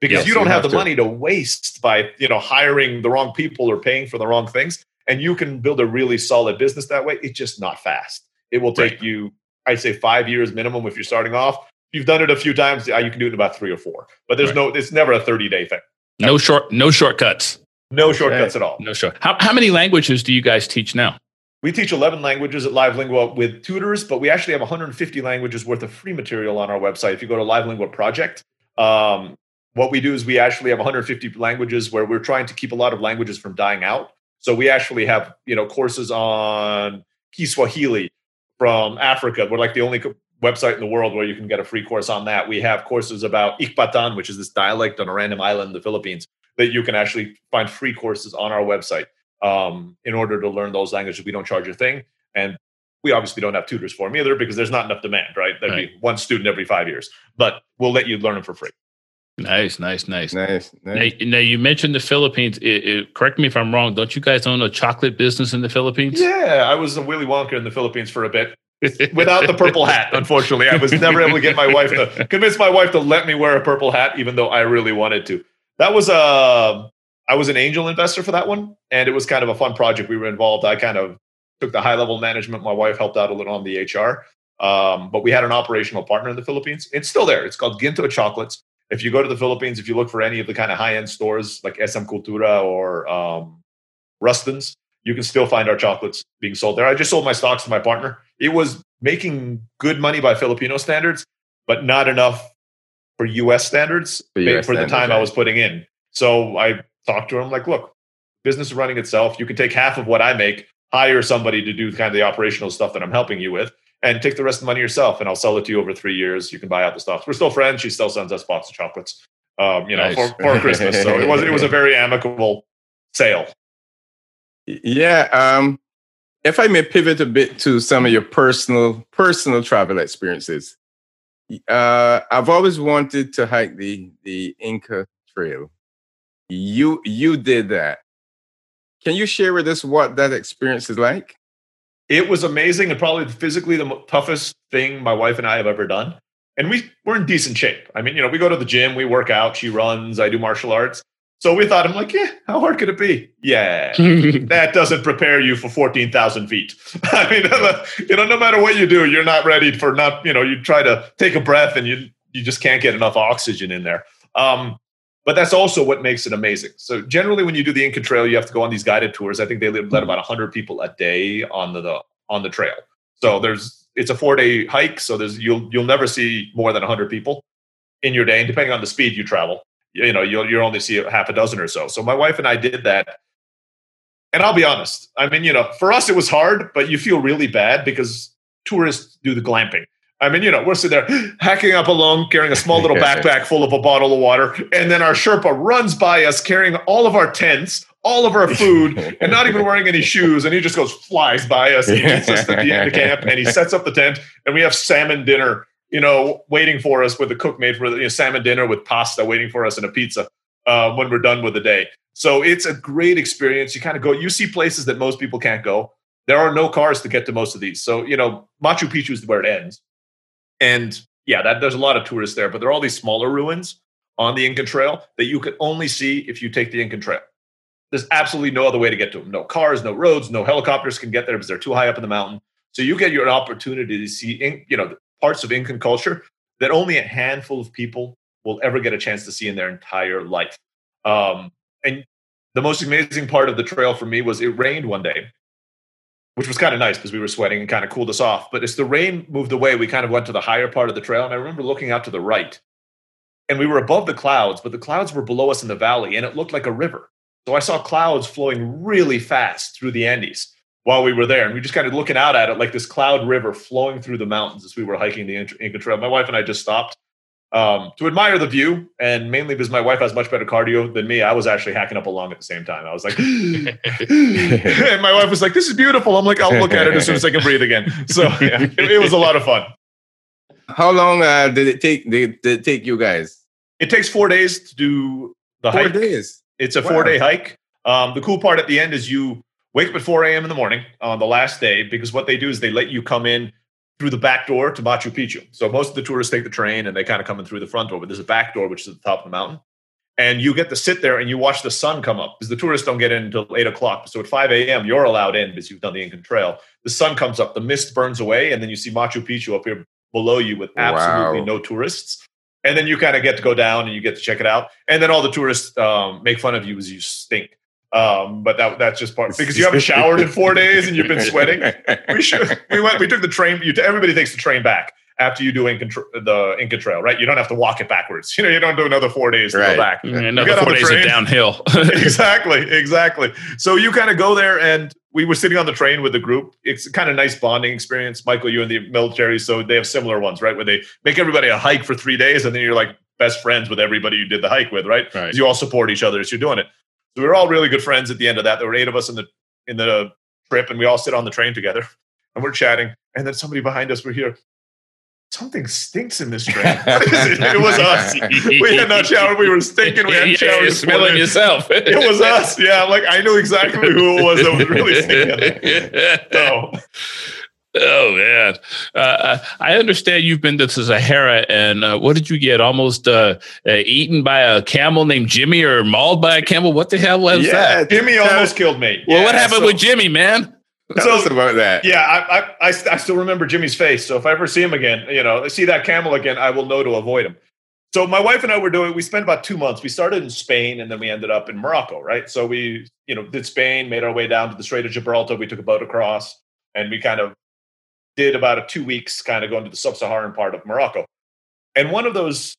because yes, you don't you have, have, the to. money to waste by you know hiring the wrong people or paying for the wrong things and you can build a really solid business that way it's just not fast it will take right. you i'd say five years minimum if you're starting off if you've done it a few times you can do it in about three or four but there's right. no it's never a 30 day thing no short no shortcuts no shortcuts okay. at all no short how, how many languages do you guys teach now we teach 11 languages at Live Lingua with tutors, but we actually have 150 languages worth of free material on our website. If you go to Live Lingua Project, um, what we do is we actually have 150 languages where we're trying to keep a lot of languages from dying out. So we actually have you know courses on Kiswahili from Africa. We're like the only website in the world where you can get a free course on that. We have courses about Ikbatan, which is this dialect on a random island in the Philippines that you can actually find free courses on our website um, in order to learn those languages. We don't charge a thing, and we obviously don't have tutors for them either because there's not enough demand. Right? There'd right. be one student every five years, but we'll let you learn them for free. Nice, nice, nice, nice. nice. Now, now, you mentioned the Philippines. It, it, correct me if I'm wrong. Don't you guys own a chocolate business in the Philippines? Yeah, I was a Willy Wonka in the Philippines for a bit. Without the purple hat, unfortunately, I was never able to get my wife to convince my wife to let me wear a purple hat, even though I really wanted to. That was a, uh, I was an angel investor for that one, and it was kind of a fun project. We were involved. I kind of took the high level management. My wife helped out a little on the HR, um, but we had an operational partner in the Philippines. It's still there. It's called Ginto Chocolates If you go to the Philippines, if you look for any of the kind of high end stores like SM Cultura or um, Rustan's, you can still find our chocolates being sold there. I just sold my stocks to my partner. It was making good money by Filipino standards, but not enough for US standards for, US for standards, the time right. I was putting in. So I talked to him like, look, business is running itself. You can take half of what I make, hire somebody to do kind of the operational stuff that I'm helping you with, and take the rest of the money yourself. And I'll sell it to you over three years. You can buy out the stocks. We're still friends. She still sends us box of chocolates, um, you know, nice. for, for Christmas. So it was it was a very amicable sale. Yeah. Um, if I may pivot a bit to some of your personal personal travel experiences, uh, I've always wanted to hike the the Inca Trail. You you did that. Can you share with us what that experience is like? It was amazing and probably physically the toughest thing my wife and I have ever done. And we we're in decent shape. I mean, you know, we go to the gym, we work out, she runs, I do martial arts. So we thought, I'm like, yeah, how hard could it be? Yeah, that doesn't prepare you for 14,000 feet. I mean, you know, no matter what you do, you're not ready for not, you know, you try to take a breath and you, you just can't get enough oxygen in there. Um, but that's also what makes it amazing. So generally, when you do the Inca Trail, you have to go on these guided tours. I think they let about 100 people a day on the, the on the trail. So there's it's a four day hike. So there's you'll you'll never see more than 100 people in your day, and depending on the speed you travel you know you'll you only see half a dozen or so. So my wife and I did that, and I'll be honest. I mean, you know, for us it was hard, but you feel really bad because tourists do the glamping. I mean, you know, we're sitting there hacking up along, carrying a small little backpack full of a bottle of water, and then our Sherpa runs by us carrying all of our tents, all of our food, and not even wearing any shoes. And he just goes flies by us and he gets us at the end of camp, and he sets up the tent, and we have salmon dinner you know, waiting for us with the cook made for the you know, salmon dinner with pasta waiting for us and a pizza uh, when we're done with the day. So it's a great experience. You kind of go, you see places that most people can't go. There are no cars to get to most of these. So, you know, Machu Picchu is where it ends. And yeah, that there's a lot of tourists there, but there are all these smaller ruins on the Incan Trail that you can only see if you take the Incan Trail. There's absolutely no other way to get to them. No cars, no roads, no helicopters can get there because they're too high up in the mountain. So you get your opportunity to see, you know, parts of Incan culture that only a handful of people will ever get a chance to see in their entire life. Um, and the most amazing part of the trail for me was it rained one day, which was kind of nice because we were sweating and kind of cooled us off. But as the rain moved away, we kind of went to the higher part of the trail. And I remember looking out to the right, and we were above the clouds, but the clouds were below us in the valley, and it looked like a river. So I saw clouds flowing really fast through the Andes while we were there. And we just kind of looking out at it like this cloud river flowing through the mountains as we were hiking the Inca Trail. My wife and I just stopped um, to admire the view, and mainly because my wife has much better cardio than me. I was actually hacking up along at the same time. I was like, and my wife was like, "This is beautiful." I'm like, "I'll look at it as soon as I can breathe again." So yeah, it, it, was a lot of fun. How long uh, did it take? Did, did, it take you guys? It takes four days to do the four hike. Four days. It's a wow. four day hike. Um, the cool part at the end is you wake up at 4 a.m. in the morning on the last day because what they do is they let you come in through the back door to Machu Picchu. So most of the tourists take the train and they kind of come in through the front door, but there's a back door which is at the top of the mountain. And you get to sit there and you watch the sun come up because the tourists don't get in until eight o'clock. So at 5 a.m., you're allowed in because you've done the Incan Trail. The sun comes up, the mist burns away, and then you see Machu Picchu up here below you with absolutely wow. no tourists. And then you kind of get to go down and you get to check it out. And then all the tourists um, make fun of you as you stink. Um, but that that's just part because you haven't showered in four days and you've been sweating. We should we went we took the train. You, everybody takes the train back after you do Inca, the Inca Trail, right? You don't have to walk it backwards. You know, you don't do another four days to right. go back. another four days of downhill. exactly, exactly. So you kind of go there, and we were sitting on the train with the group. It's kind of nice bonding experience. Michael, you in the military, so they have similar ones, right? Where they make everybody a hike for three days, and then you're like best friends with everybody you did the hike with, right? right. You all support each other as you're doing it. So we were all really good friends at the end of that. There were eight of us in the in the trip, and we all sit on the train together, and we're chatting. And then somebody behind us, we're here. Something stinks in this train. it? was us. We had not showered. We were stinking. We hadn't showered. You're smelling yourself. it was us. Yeah, like I knew exactly who it was that was really stinking. So Oh man, uh, uh, I understand you've been to the Sahara, and uh, what did you get? Almost uh, uh, eaten by a camel named Jimmy, or mauled by a camel? What the hell was yeah, that? Jimmy almost killed me. Well, yeah, what happened so, with Jimmy, man? Tell so, us about that. Yeah, I, I, I, I still remember Jimmy's face. So if I ever see him again, you know, see that camel again, I will know to avoid him. So my wife and I were doing. We spent about two months. We started in Spain, and then we ended up in Morocco. Right. So we, you know, did Spain, made our way down to the Strait of Gibraltar. We took a boat across, and we kind of did about a two weeks, kind of going to the sub-Saharan part of Morocco. And one of those,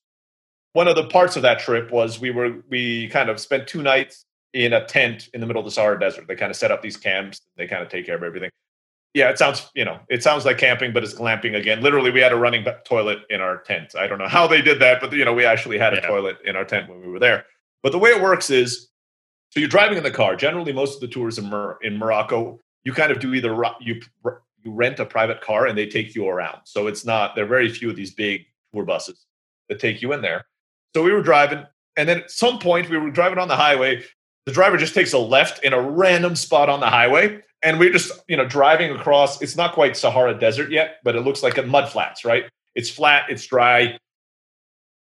one of the parts of that trip was we were we kind of spent two nights in a tent in the middle of the Sahara Desert. They kind of set up these camps. They kind of take care of everything yeah, it sounds, you know, it sounds like camping, but it's glamping again. Literally, we had a running toilet in our tent. I don't know how they did that, but you know, we actually had a yeah. toilet in our tent when we were there. But the way it works is, so you're driving in the car. Generally, most of the tours in, Mor- in Morocco, you kind of do either you you rent a private car and they take you around. So it's not there are very few of these big tour buses that take you in there. So we were driving, and then at some point we were driving on the highway. The driver just takes a left in a random spot on the highway and we're just you know driving across it's not quite sahara desert yet but it looks like a mud flats right it's flat it's dry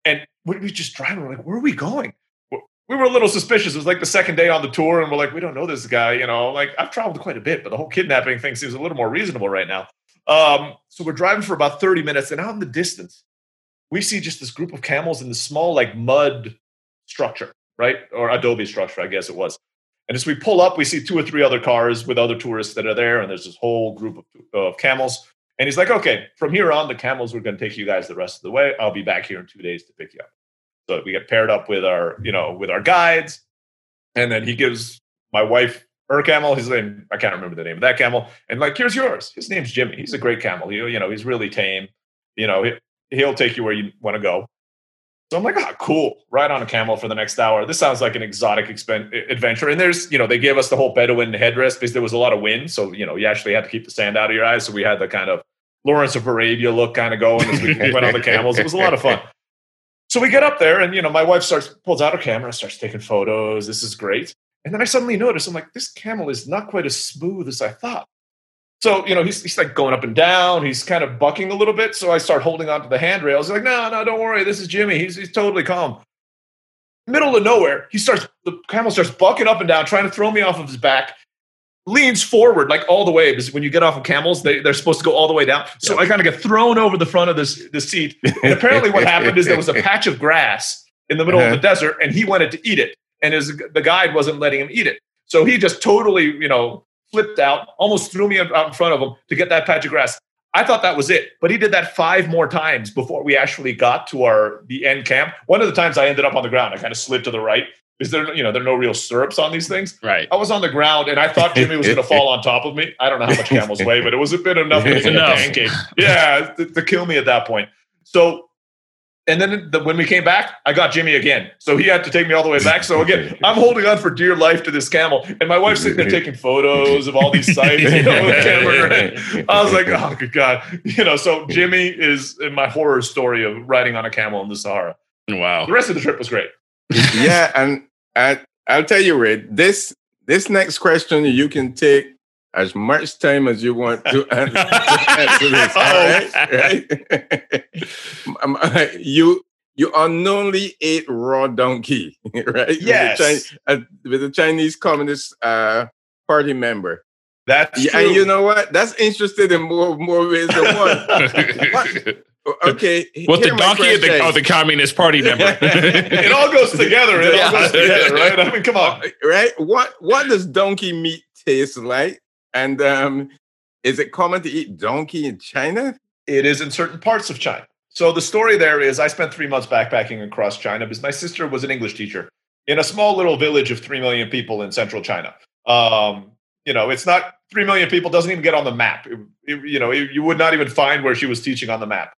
and we just driving we're like where are we going we were a little suspicious it was like the second day on the tour and we're like we don't know this guy you know like i've traveled quite a bit but the whole kidnapping thing seems a little more reasonable right now um, so we're driving for about 30 minutes and out in the distance we see just this group of camels in this small like mud structure right or adobe structure i guess it was and as we pull up, we see two or three other cars with other tourists that are there, and there's this whole group of, of camels. And he's like, okay, from here on, the camels we're going to take you guys the rest of the way. I'll be back here in two days to pick you up. So we get paired up with our, you know, with our guides, and then he gives my wife her camel. His name, I can't remember the name of that camel. And like, here's yours. His name's Jimmy. He's a great camel. He, you know, he's really tame. You know, he, he'll take you where you want to go. So I'm like, ah, oh, cool. Ride on a camel for the next hour. This sounds like an exotic expen- adventure. And there's, you know, they gave us the whole Bedouin headrest because there was a lot of wind. So, you know, you actually had to keep the sand out of your eyes. So we had the kind of Lawrence of Arabia look kind of going as we went on the camels. It was a lot of fun. So we get up there and, you know, my wife starts, pulls out her camera, starts taking photos. This is great. And then I suddenly notice, I'm like, this camel is not quite as smooth as I thought. So, you know, he's, he's like going up and down. He's kind of bucking a little bit. So I start holding onto the handrails. He's like, no, no, don't worry. This is Jimmy. He's, he's totally calm. Middle of nowhere, he starts, the camel starts bucking up and down, trying to throw me off of his back, leans forward like all the way because when you get off of camels, they, they're supposed to go all the way down. So yep. I kind of get thrown over the front of this, the seat. And apparently what happened is there was a patch of grass in the middle uh-huh. of the uh-huh. desert and he wanted to eat it. And his, the guide wasn't letting him eat it. So he just totally, you know, flipped out, almost threw me out in front of him to get that patch of grass. I thought that was it, but he did that five more times before we actually got to our the end camp. One of the times I ended up on the ground, I kind of slid to the right because there, you know, there are no real stirrups on these things. Right. I was on the ground and I thought Jimmy was going to fall on top of me. I don't know how much camels weigh, but it was a bit enough to a pancake. Yeah, to, to kill me at that point. So and then the, when we came back, I got Jimmy again. So he had to take me all the way back. So again, I'm holding on for dear life to this camel, and my wife's sitting there taking photos of all these sites. You know, I was like, oh good god, you know. So Jimmy is in my horror story of riding on a camel in the Sahara. Wow. The rest of the trip was great. yeah, and I, I'll tell you, Red. This this next question you can take as much time as you want to answer, this. oh. right? right? you you unknowingly ate raw donkey, right? Yes, with a, Chinese, uh, with a Chinese Communist uh, Party member. That's yeah, and you know what? That's interested in more more ways than one. Okay. What the donkey or the, oh, the Communist Party member? it all goes together. It all goes together, right? I mean, come on. Right? What what does donkey meat taste like? And um, is it common to eat donkey in China? It is in certain parts of China. So the story there is I spent three months backpacking across China because my sister was an English teacher in a small little village of three million people in central China. Um, you know, it's not three million people doesn't even get on the map. It, it, you know, it, you would not even find where she was teaching on the map.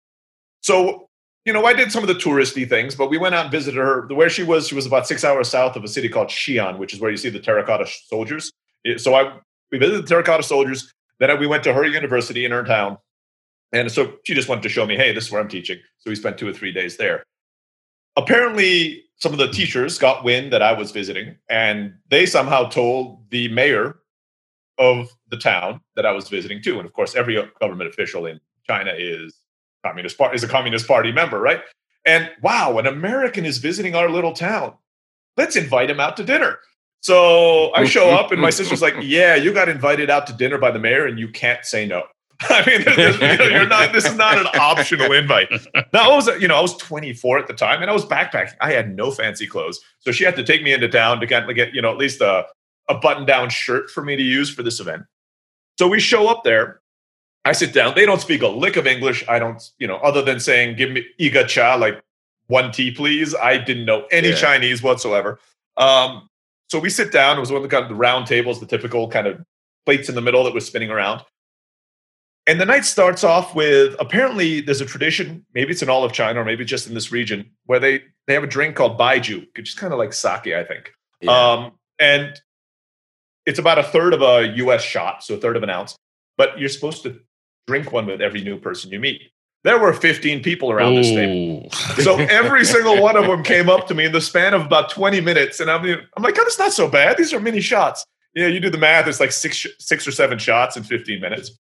So, you know, I did some of the touristy things, but we went out and visited her. Where she was, she was about six hours south of a city called Xi'an, which is where you see the terracotta soldiers. Eh, so I we visited the terracotta soldiers. Then we went to her university in her town. And so she just wanted to show me, hey, this is where I'm teaching. So we spent two or three days there. Apparently, some of the teachers got wind that I was visiting, and they somehow told the mayor of the town that I was visiting too. And of course, every government official in China is communist party is a communist party member, right? And wow, an American is visiting our little town. Let's invite him out to dinner. So I show up, and my sister's like, "Yeah, you got invited out to dinner by the mayor, and you can't say no." I mean, you know, you're not. This is not an optional invite. Now I was, you know, I was 24 at the time, and I was backpacking. I had no fancy clothes, so she had to take me into town to kind of get, you know, at least a a button down shirt for me to use for this event. So we show up there. I sit down. They don't speak a lick of English. I don't, you know, other than saying, "Give me iga cha," like one tea, please. I didn't know any Yeah. Chinese whatsoever. Um, so we sit down. It was one of the kind of the round tables, the typical kind of plates in the middle that was spinning around. And the night starts off with apparently there's a tradition, maybe it's in all of China or maybe just in this region, where they they have a drink called baijiu, which is kind of like sake, I think. Yeah. Um, and it's about a third of a US shot, so a third of an ounce. But you're supposed to drink one with every new person you meet. There were 15 people around this table. So every single one of them came up to me in the span of about 20 minutes. And I'm, I'm like, oh, that's not so bad. These are mini shots. You know, you do the math, it's like six, six or seven shots in 15 minutes.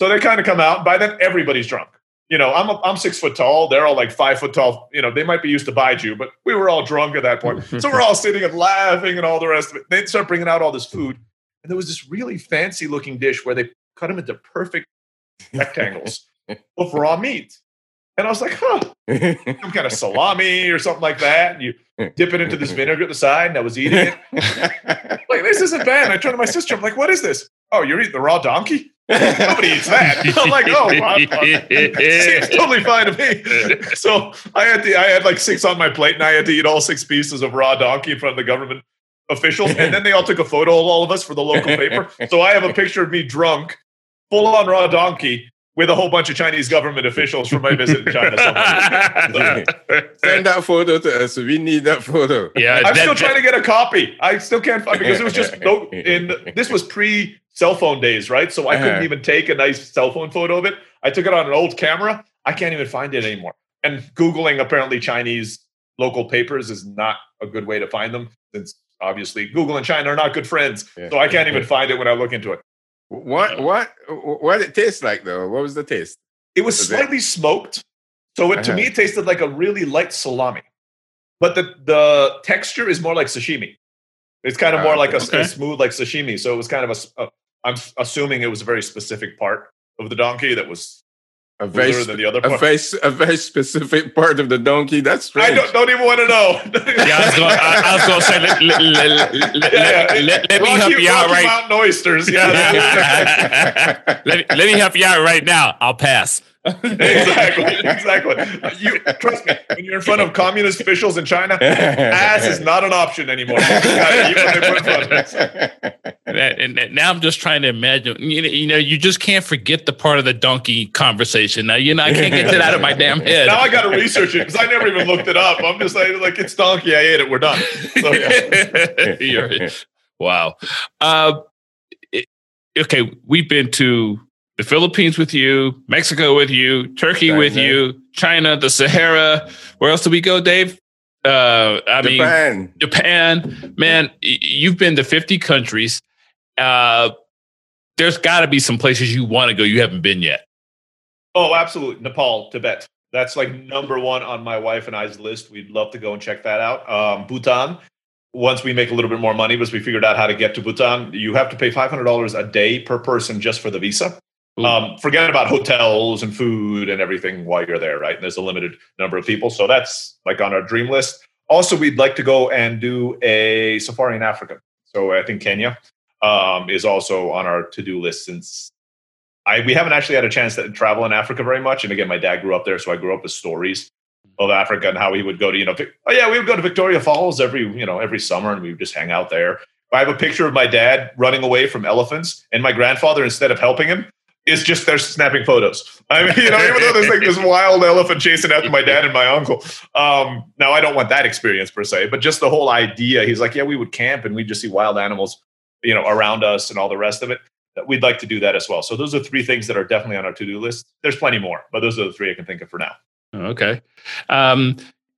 So they kind of come out. By then, everybody's drunk. You know, I'm, I'm six foot tall. They're all like five foot tall. You know, they might be used to Baijiu, but we were all drunk at that point. So we're all sitting and laughing and all the rest of it. They start bringing out all this food. And there was this really fancy looking dish where they cut them into perfect rectangles of raw meat. And I was like, huh, some kind of salami or something like that. And you dip it into this vinegar at the side, and I was eating it. Like, this isn't bad. And I turned to my sister, I'm like, what is this? Oh, you're eating the raw donkey? Nobody eats that. I'm like, oh, wow. seems totally fine to me. So I had to, I had like six on my plate, and I had to eat all six pieces of raw donkey in front of the government officials. And then they all took a photo of all of us for the local paper. So I have a picture of me drunk, full on raw donkey, with a whole bunch of Chinese government officials from my visit in China. somewhere. Send that photo to us. We need that photo. yeah, I'm that- still trying to get a copy. I still can't find it because it was just no. In this was pre cell phone days, right? So I couldn't Uh-huh. even take a nice cell phone photo of it. I took it on an old camera. I can't even find it anymore. And googling apparently Chinese local papers is not a good way to find them since obviously Google and China are not good friends. Yeah. So I can't even find it when I look into it. What what what did it tastes like though? What was the taste? It was it- slightly smoked, so it, to Uh-huh. me it tasted like a really light salami, but the the texture is more like sashimi. It's kind of Ah, more like a, okay. a smooth like sashimi. So it was kind of a a. I'm assuming it was a very specific part of the donkey that was A very sp- than the other a very s- a very specific part of the donkey. That's I strange. don't, don't even want to know. yeah, I was going. I, I was going to say. Let, let, let, let, Yeah, yeah. let, let, let me help you out right. Mountain oysters. Yeah, let, me, let me help you out right now. I'll pass. Exactly, exactly. You trust me. When you're in front of communist officials in China, ass is not an option anymore. You gotta eat what they put in front of you. And, and- now I'm just trying to imagine. You know, you know, you just can't forget the part of the donkey conversation. Now, you know, I can't get that out of my damn head. Now I got to research it because I never even looked it up. I'm just like, like it's donkey. I ate it. We're done. So, yeah. Wow. Uh, it- okay, we've been to the Philippines with you, Mexico with you, Turkey with you, China, the Sahara. Where else do we go, Dave? Uh, I mean, Japan. Japan, man, you've been to 50 countries. Uh, there's got to be some places you want to go you haven't been yet. Oh, absolutely. Nepal, Tibet. That's like number one on my wife and I's list. We'd love to go and check that out. Um, Bhutan. Once we make a little bit more money, because we figured out how to get to Bhutan, you have to pay five hundred dollars a day per person just for the visa. Um, forget about hotels and food and everything while you're there, right? And there's a limited number of people, so that's like on our dream list. Also, we'd like to go and do a safari in Africa. So I think Kenya um, is also on our to-do list since I we haven't actually had a chance to travel in Africa very much. And again, my dad grew up there, so I grew up with stories of Africa and how he would go to you know, oh yeah, we would go to Victoria Falls every you know every summer, and we would just hang out there. I have a picture of my dad running away from elephants, and my grandfather, instead of helping him, is just they're snapping photos. I mean, you know, even though there's like this wild elephant chasing after my dad and my uncle. Um, now, I don't want that experience per se, but just the whole idea. He's like, yeah, we would camp and we'd just see wild animals, you know, around us and all the rest of it. We'd like to do that as well. So those are three things that are definitely on our to-do list. There's plenty more, but those are the three I can think of for now. Okay. Um,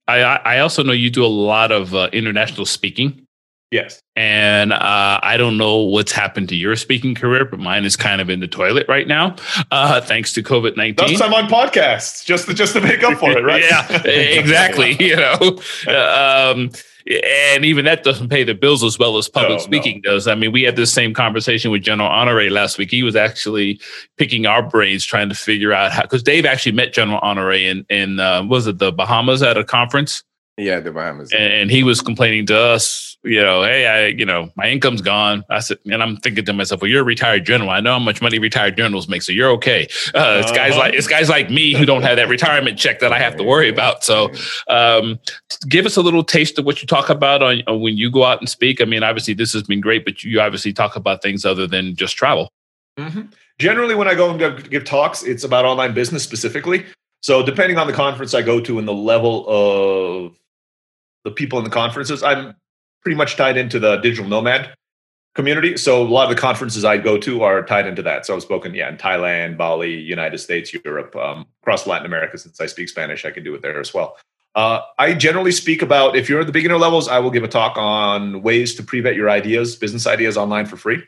I, I I also know you do a lot of uh, international speaking. Yes. And uh, I don't know what's happened to your speaking career, but mine is kind of in the toilet right now, uh, thanks to COVID Thus 19. I'm on podcasts just to, just to make up for it, right? yeah, exactly. you know, Uh, um, and even that doesn't pay the bills as well as public No, speaking does. I mean, we had this same conversation with General Honore last week. He was actually picking our brains, trying to figure out how because Dave actually met General Honore in in uh, was it the Bahamas at a conference, Yeah, the Bahamas. and, and he was complaining to us, you know, hey, I, you know, my income's gone. I said, and I'm thinking to myself, well, you're a retired general. I know how much money retired generals make, so you're okay. Uh, it's guys Uh-huh. like it's guys like me who don't have that retirement check that I have to worry about. So, um, give us a little taste of what you talk about on, on when you go out and speak. I mean, obviously this has been great, but you obviously talk about things other than just travel. Mhm. Generally, when I go and give- give talks, it's about online business specifically. So, depending on the conference I go to and the level of the people in the conferences, I'm pretty much tied into the digital nomad community. So, a lot of the conferences I go to are tied into that. So, I've spoken, yeah, in Thailand, Bali, United States, Europe, um, across Latin America. Since I speak Spanish, I can do it there as well. Uh, I generally speak about if you're at the beginner levels, I will give a talk on ways to pre-vet your ideas, business ideas online for free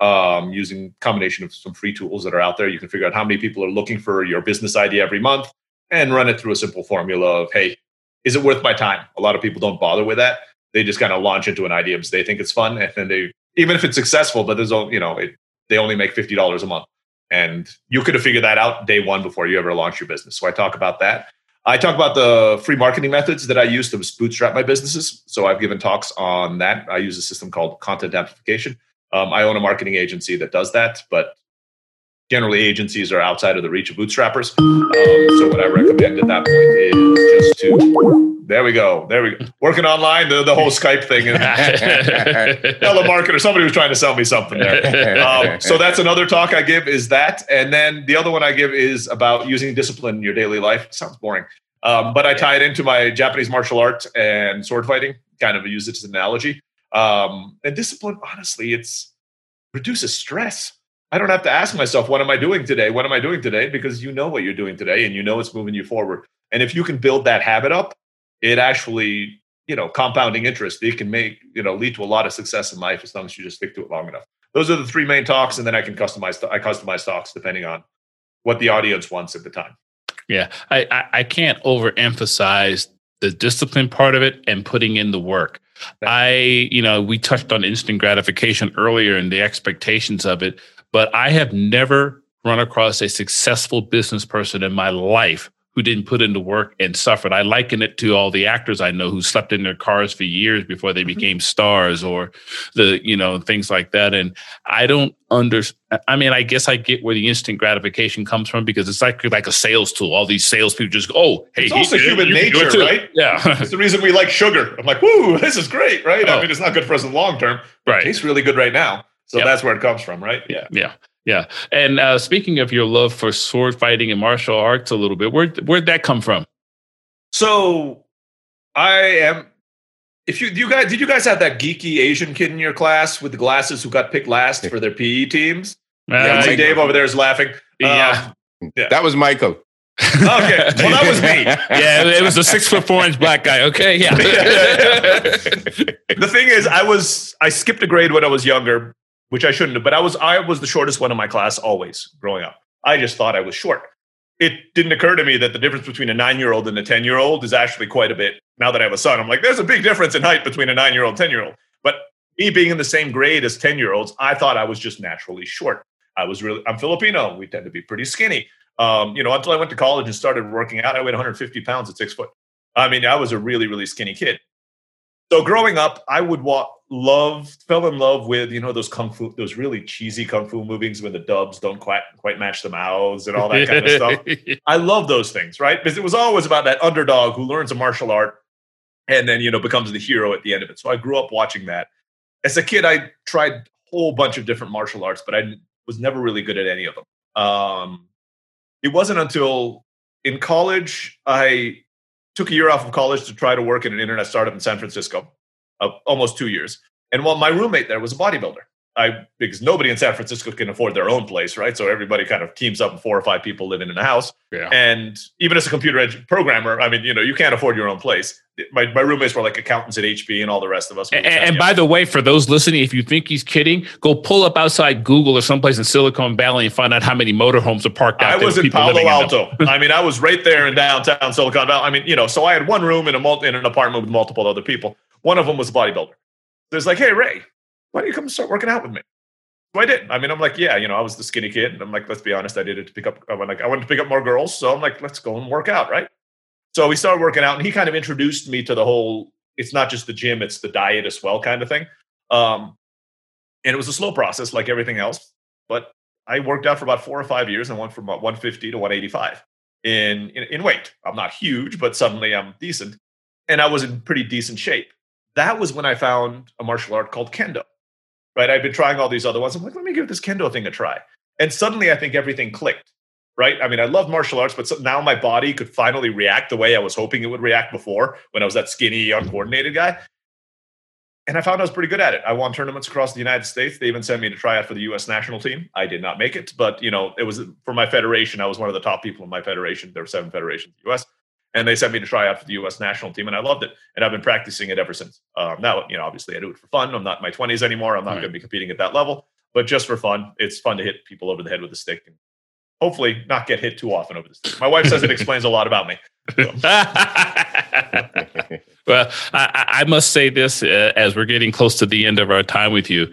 um, using combination of some free tools that are out there. You can figure out how many people are looking for your business idea every month and run it through a simple formula of, hey, is it worth my time? A lot of people don't bother with that. They just kind of launch into an idea because they think it's fun, and then they, even if it's successful, but there's, only- you know, it, they only make fifty dollars a month, and you could have figured that out day one before you ever launch your business. So I talk about that. I talk about the free marketing methods that I use to bootstrap my businesses. So I've given talks on that. I use a system called content amplification. Um, I own a marketing agency that does that, but generally agencies are outside of the reach of bootstrappers. Um, so what I recommend at that point is just to there we go, there we go, working online the, the whole Skype thing and telemarketer. Somebody was trying to sell me something there. Um, so that's another talk I give is that, and then the other one I give is about using discipline in your daily life. sounds boring, um, but I tie it into my Japanese martial art and sword fighting. Kind of use it as an analogy. Um, and discipline, honestly, it's reduces stress. I don't have to ask myself, what am I doing today? What am I doing today? Because you know what you're doing today and you know it's moving you forward. And if you can build that habit up, it actually, you know, compounding interest, it can make, you know, lead to a lot of success in life as long as you just stick to it long enough. Those are the three main talks. And then I can customize, I customize talks depending on what the audience wants at the time. Yeah, I, I, I can't overemphasize the discipline part of it and putting in the work. I, you know, we touched on instant gratification earlier and the expectations of it, but I have never run across a successful business person in my life who didn't put in the work and suffered. I liken it to all the actors I know who slept in their cars for years before they mm-hmm. became stars or the, you know, things like that. And I don't under I mean, I guess I get where the instant gratification comes from because it's like like a sales tool. All these salespeople just go, oh, hey, It's also you- human it nature, too." right? Yeah. It's the reason we like sugar. I'm like, woo, this is great, right? Oh. I mean, it's not good for us in the long term. It right. tastes really good right now. So Yep. that's where it comes from, right? Yeah. Yeah. Yeah. And uh, speaking of your love for sword fighting and martial arts a little bit, where where'd that come from? So I am. If you you guys did you guys have that geeky Asian kid in your class with the glasses who got picked last for their PE teams? Yeah, I see Dave over there is laughing. Yeah. Um, That was Michael. okay. Well, that was me. yeah, it was a six foot four inch black guy. Okay, yeah. the thing is, I was I skipped a grade when I was younger, which I shouldn't have. But I was I was the shortest one in my class always growing up. I just thought I was short. It didn't occur to me that the difference between a nine year old and a ten year old is actually quite a bit. Now that I have a son, I'm like, there's a big difference in height between a nine year old, ten year old. But me being in the same grade as ten year olds, I thought I was just naturally short. I was really I'm Filipino. We tend to be pretty skinny. Um, you know, until I went to college and started working out, I weighed 150 pounds at six foot. I mean, I was a really, really skinny kid. So growing up, I would wa- love, fell in love with you know those kung fu, those really cheesy kung fu movies when the dubs don't quite quite match the mouths and all that kind of stuff. I love those things, right? Because it was always about that underdog who learns a martial art and then you know becomes the hero at the end of it. So I grew up watching that. As a kid, I tried a whole bunch of different martial arts, but I was never really good at any of them. Um, it wasn't until in college I took a year off of college to try to work in an internet startup in San Francisco, uh, almost two years. And while my roommate there was a bodybuilder, I because nobody in San Francisco can afford their own place, right? So everybody kind of teams up, and four or five people living in a house. Yeah. And even as a computer programmer, I mean, you know, you can't afford your own place. My, my roommates were like accountants at HP, and all the rest of us. And, and by the way, for those listening, if you think he's kidding, go pull up outside Google or someplace in Silicon Valley and find out how many motorhomes are parked out I there. was in Palo living in. Alto. I mean, I was right there in downtown Silicon Valley. I mean, you know, so I had one room in a multi, in an apartment with multiple other people. One of them was a bodybuilder. There's like, hey Ray, why don't you come start working out with me? So I did. I mean, I'm like, yeah, you know, I was the skinny kid. And I'm like, let's be honest, I did it to pick up. I went like, I wanted to pick up more girls, so I'm like, let's go and work out, right? So we started working out, and he kind of introduced me to the whole. It's not just the gym; it's the diet as well, kind of thing. Um, and it was a slow process, like everything else. But I worked out for about four or five years and went from about 150 to 185 in, in, in weight. I'm not huge, but suddenly I'm decent. And I was in pretty decent shape. That was when I found a martial art called Kendo. Right. I've been trying all these other ones. I'm like, let me give this Kendo thing a try. And suddenly I think everything clicked. Right. I mean, I love martial arts, but now my body could finally react the way I was hoping it would react before when I was that skinny, uncoordinated guy and I found I was pretty good at it. I won tournaments across the United States. They even sent me to try out for the U.S. national team. I did not make it, but you know, it was for my federation. I was one of the top people in my federation. There were seven federations in the U.S. And they sent me to try out for the U.S. national team, and I loved it. And I've been practicing it ever since. Um, now, you know, obviously, I do it for fun. I'm not in my 20s anymore. I'm not right. going to be competing at that level, but just for fun, it's fun to hit people over the head with a stick and hopefully not get hit too often over the stick. My wife says it explains a lot about me. So. well, I, I, must say this uh, as we're getting close to the end of our time with you.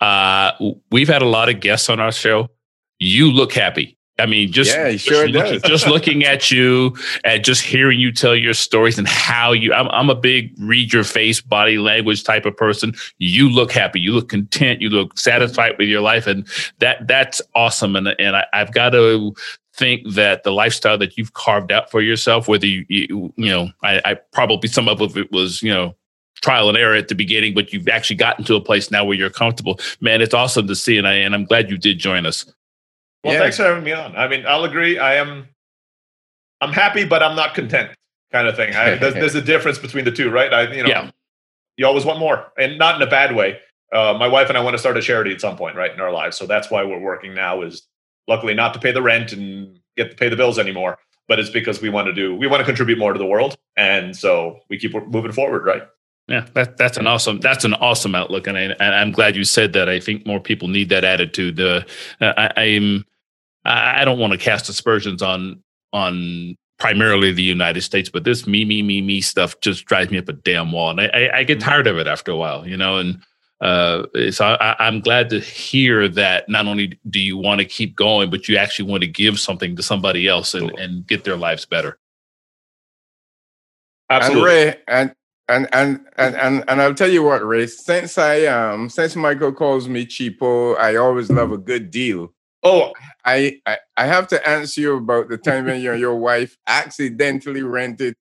Uh, we've had a lot of guests on our show. You look happy. I mean, just yeah, sure just, looking, just looking at you and just hearing you tell your stories and how you. I'm, I'm a big read your face, body language type of person. You look happy. You look content. You look satisfied with your life, and that that's awesome. And and I, I've got to think that the lifestyle that you've carved out for yourself, whether you, you, you know, I, I probably some of it was, you know, trial and error at the beginning, but you've actually gotten to a place now where you're comfortable. Man, it's awesome to see, and I and I'm glad you did join us. Well, yeah. thanks for having me on. I mean, I'll agree. I am, I'm happy, but I'm not content, kind of thing. I, there's, there's, a difference between the two, right? I, you know, yeah. you always want more, and not in a bad way. Uh, my wife and I want to start a charity at some point, right, in our lives. So that's why we're working now. Is luckily not to pay the rent and get to pay the bills anymore, but it's because we want to do we want to contribute more to the world, and so we keep moving forward, right? Yeah, that, that's an awesome that's an awesome outlook, and, I, and I'm glad you said that. I think more people need that attitude. Uh, I, I'm I don't want to cast aspersions on on primarily the United States, but this me me me me stuff just drives me up a damn wall, and I, I, I get mm-hmm. tired of it after a while, you know. And uh, so I, am glad to hear that not only do you want to keep going, but you actually want to give something to somebody else and, and get their lives better. Absolutely. And Ray, and and and and and, and I'll tell you what, Ray. Since I um since Michael calls me cheapo, I always love a good deal. Oh, I, I, I have to answer you about the time when your your wife accidentally rented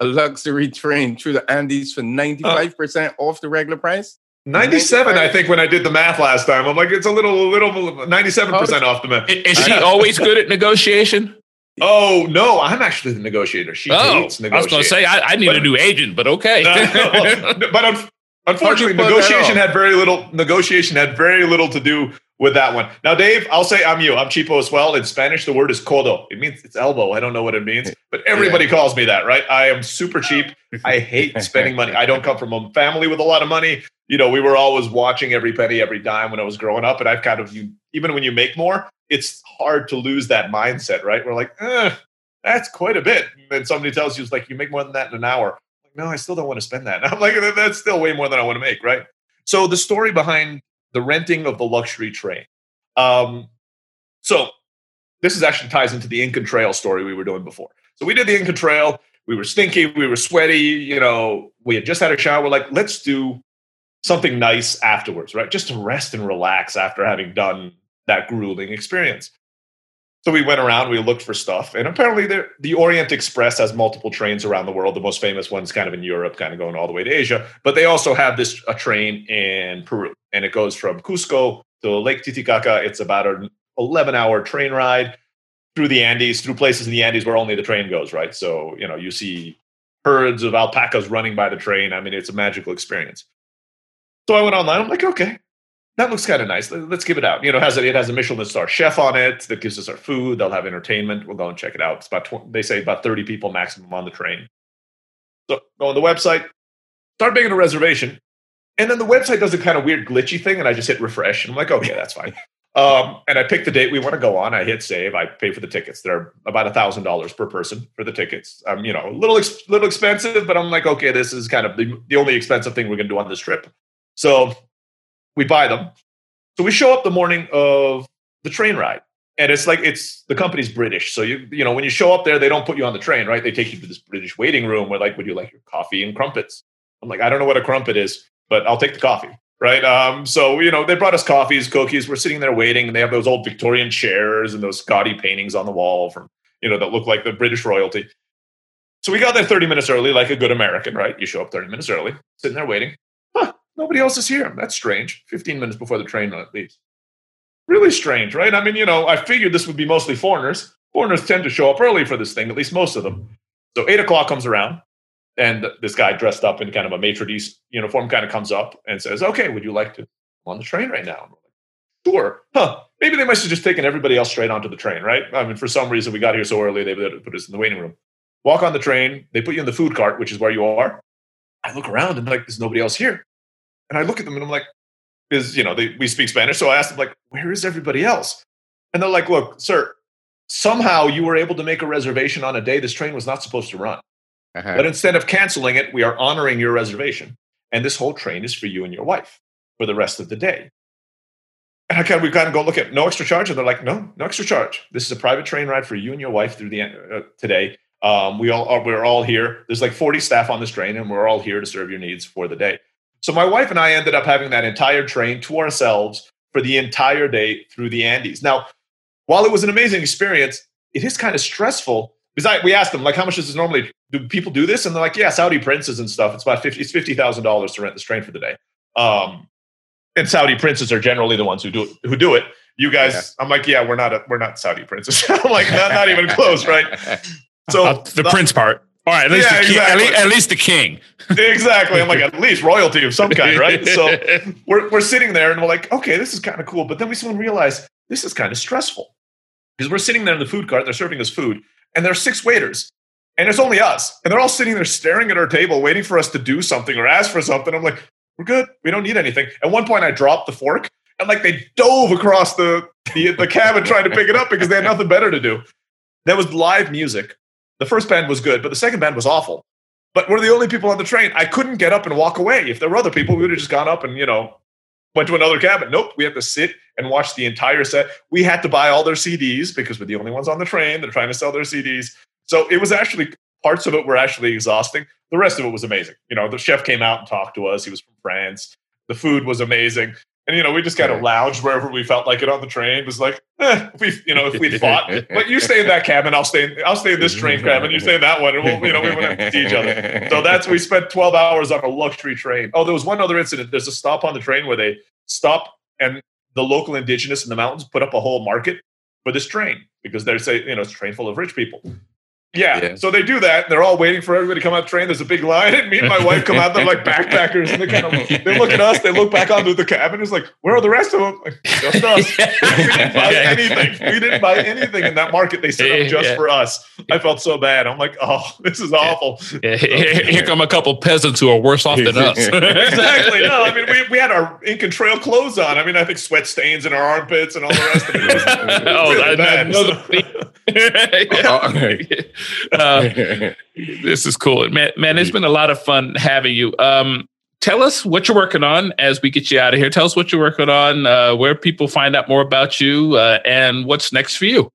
a luxury train through the Andes for ninety five percent off the regular price. 97, I think, when I did the math last time. I'm like, it's a little, a little, 97% off the math. Is she always good at negotiation? Oh no, I'm actually the negotiator. She oh, hates I was going to say I, I need but, a new agent, but okay. Uh, but un- unfortunately, negotiation had very little. Negotiation had very little to do with that one. Now, Dave, I'll say I'm you. I'm cheapo as well. In Spanish, the word is codo. It means it's elbow. I don't know what it means, but everybody yeah. calls me that, right? I am super cheap. I hate spending money. I don't come from a family with a lot of money. You know, we were always watching every penny, every dime when I was growing up, and I've kind of you. Even when you make more, it's hard to lose that mindset, right? We're like, eh, that's quite a bit. And somebody tells you, it's like you make more than that in an hour. Like, no, I still don't want to spend that. And I'm like, that's still way more than I want to make, right? So the story behind the renting of the luxury train. Um, so this is actually ties into the Incan Trail story we were doing before. So we did the Incan Trail. We were stinky. We were sweaty. You know, we had just had a shower. We're like, let's do something nice afterwards, right? Just to rest and relax after having done that grueling experience. So we went around, we looked for stuff, and apparently the Orient Express has multiple trains around the world. The most famous one's kind of in Europe, kind of going all the way to Asia. But they also have this a train in Peru, and it goes from Cusco to Lake Titicaca. It's about an 11 hour train ride through the Andes, through places in the Andes where only the train goes, right? So, you know, you see herds of alpacas running by the train. I mean, it's a magical experience. So I went online. I'm like, okay, that looks kind of nice. Let's give it out. You know, it has a, it has a Michelin star chef on it that gives us our food. They'll have entertainment. We'll go and check it out. It's about 20, they say about 30 people maximum on the train. So go on the website, start making a reservation. And then the website does a kind of weird glitchy thing, and I just hit refresh, and I'm like, okay, that's fine. Um, and I pick the date we want to go on. I hit save. I pay for the tickets. They're about a thousand dollars per person for the tickets. Um, you know, a little ex- little expensive, but I'm like, okay, this is kind of the, the only expensive thing we're going to do on this trip. So we buy them. So we show up the morning of the train ride, and it's like it's the company's British. So you you know when you show up there, they don't put you on the train, right? They take you to this British waiting room where like, would you like your coffee and crumpets? I'm like, I don't know what a crumpet is, but I'll take the coffee right? Um, so you know, they brought us coffees, cookies. We're sitting there waiting, and they have those old Victorian chairs and those gaudy paintings on the wall from you know that look like the British royalty. So we got there 30 minutes early, like a good American, right? You show up 30 minutes early, sitting there waiting. Nobody else is here. That's strange. 15 minutes before the train leaves. Really strange, right? I mean, you know, I figured this would be mostly foreigners. Foreigners tend to show up early for this thing, at least most of them. So eight o'clock comes around and this guy dressed up in kind of a maitre d' uniform kind of comes up and says, "Okay, would you like to on the train right now?" Sure. Huh. Maybe they must have just taken everybody else straight onto the train, right? I mean, for some reason we got here so early they put us in the waiting room. Walk on the train. They put you in the food cart, which is where you are. I look around and like, there's nobody else here. And I look at them and I'm like, is you know they, we speak Spanish, so I asked them like, where is everybody else? And they're like, look, sir, somehow you were able to make a reservation on a day this train was not supposed to run. Uh-huh. But instead of canceling it, we are honoring your reservation. And this whole train is for you and your wife for the rest of the day. And I kind of, we kind of go look at no extra charge. And they're like, no, no extra charge. This is a private train ride for you and your wife through the uh, today. Um, we all are, we're all here. There's like 40 staff on this train, and we're all here to serve your needs for the day. So my wife and I ended up having that entire train to ourselves for the entire day through the Andes. Now, while it was an amazing experience, it is kind of stressful because I, we asked them like, how much does this normally do people do this? And they're like, yeah, Saudi princes and stuff. It's about 50, it's $50,000 to rent this train for the day. Um, and Saudi princes are generally the ones who do it, who do it. You guys, yeah. I'm like, yeah, we're not, a, we're not Saudi princes. I'm like, not, not even close. Right. So the, the prince part. All right, at least, yeah, the king, exactly. at, least, at least the king. exactly. I'm like, at least royalty of some kind, right? So we're, we're sitting there and we're like, okay, this is kind of cool. But then we soon realize this is kind of stressful because we're sitting there in the food cart, they're serving us food, and there's six waiters and it's only us. And they're all sitting there staring at our table, waiting for us to do something or ask for something. I'm like, we're good. We don't need anything. At one point, I dropped the fork and like they dove across the, the, the cabin trying to pick it up because they had nothing better to do. There was live music. The first band was good, but the second band was awful. But we're the only people on the train. I couldn't get up and walk away. If there were other people, we would have just gone up and, you know, went to another cabin. Nope, we have to sit and watch the entire set. We had to buy all their CDs because we're the only ones on the train. They're trying to sell their CDs. So it was actually parts of it were actually exhausting. The rest of it was amazing. You know, the chef came out and talked to us. He was from France. The food was amazing. And you know, we just kind of lounged wherever we felt like it on the train. It was like, eh, if we, you know, if we fought, but you stay in that cabin, I'll stay. In, I'll stay in this train cabin. You stay in that one, and we'll, you know, we wouldn't see each other. So that's we spent twelve hours on a luxury train. Oh, there was one other incident. There's a stop on the train where they stop and the local indigenous in the mountains put up a whole market for this train because they're say you know it's a train full of rich people. Yeah. yeah. So they do that. And they're all waiting for everybody to come out train. There's a big line, and me and my wife come out. They're like backpackers, and they kind of they look at us. They look back onto the cabin. It's like, where are the rest of them? Like, just us. we didn't buy anything. We didn't buy anything in that market. They set up just yeah. for us. I felt so bad. I'm like, oh, this is awful. Yeah. Here, here, come a couple peasants who are worse off than us. exactly. No, I mean, we, we had our Incan Trail clothes on. I mean, I think sweat stains in our armpits and all the rest of it. it was, it was oh, really bad. uh, this is cool, man. Man, it's been a lot of fun having you. Um, tell us what you're working on as we get you out of here. Tell us what you're working on, uh, where people find out more about you, uh, and what's next for you.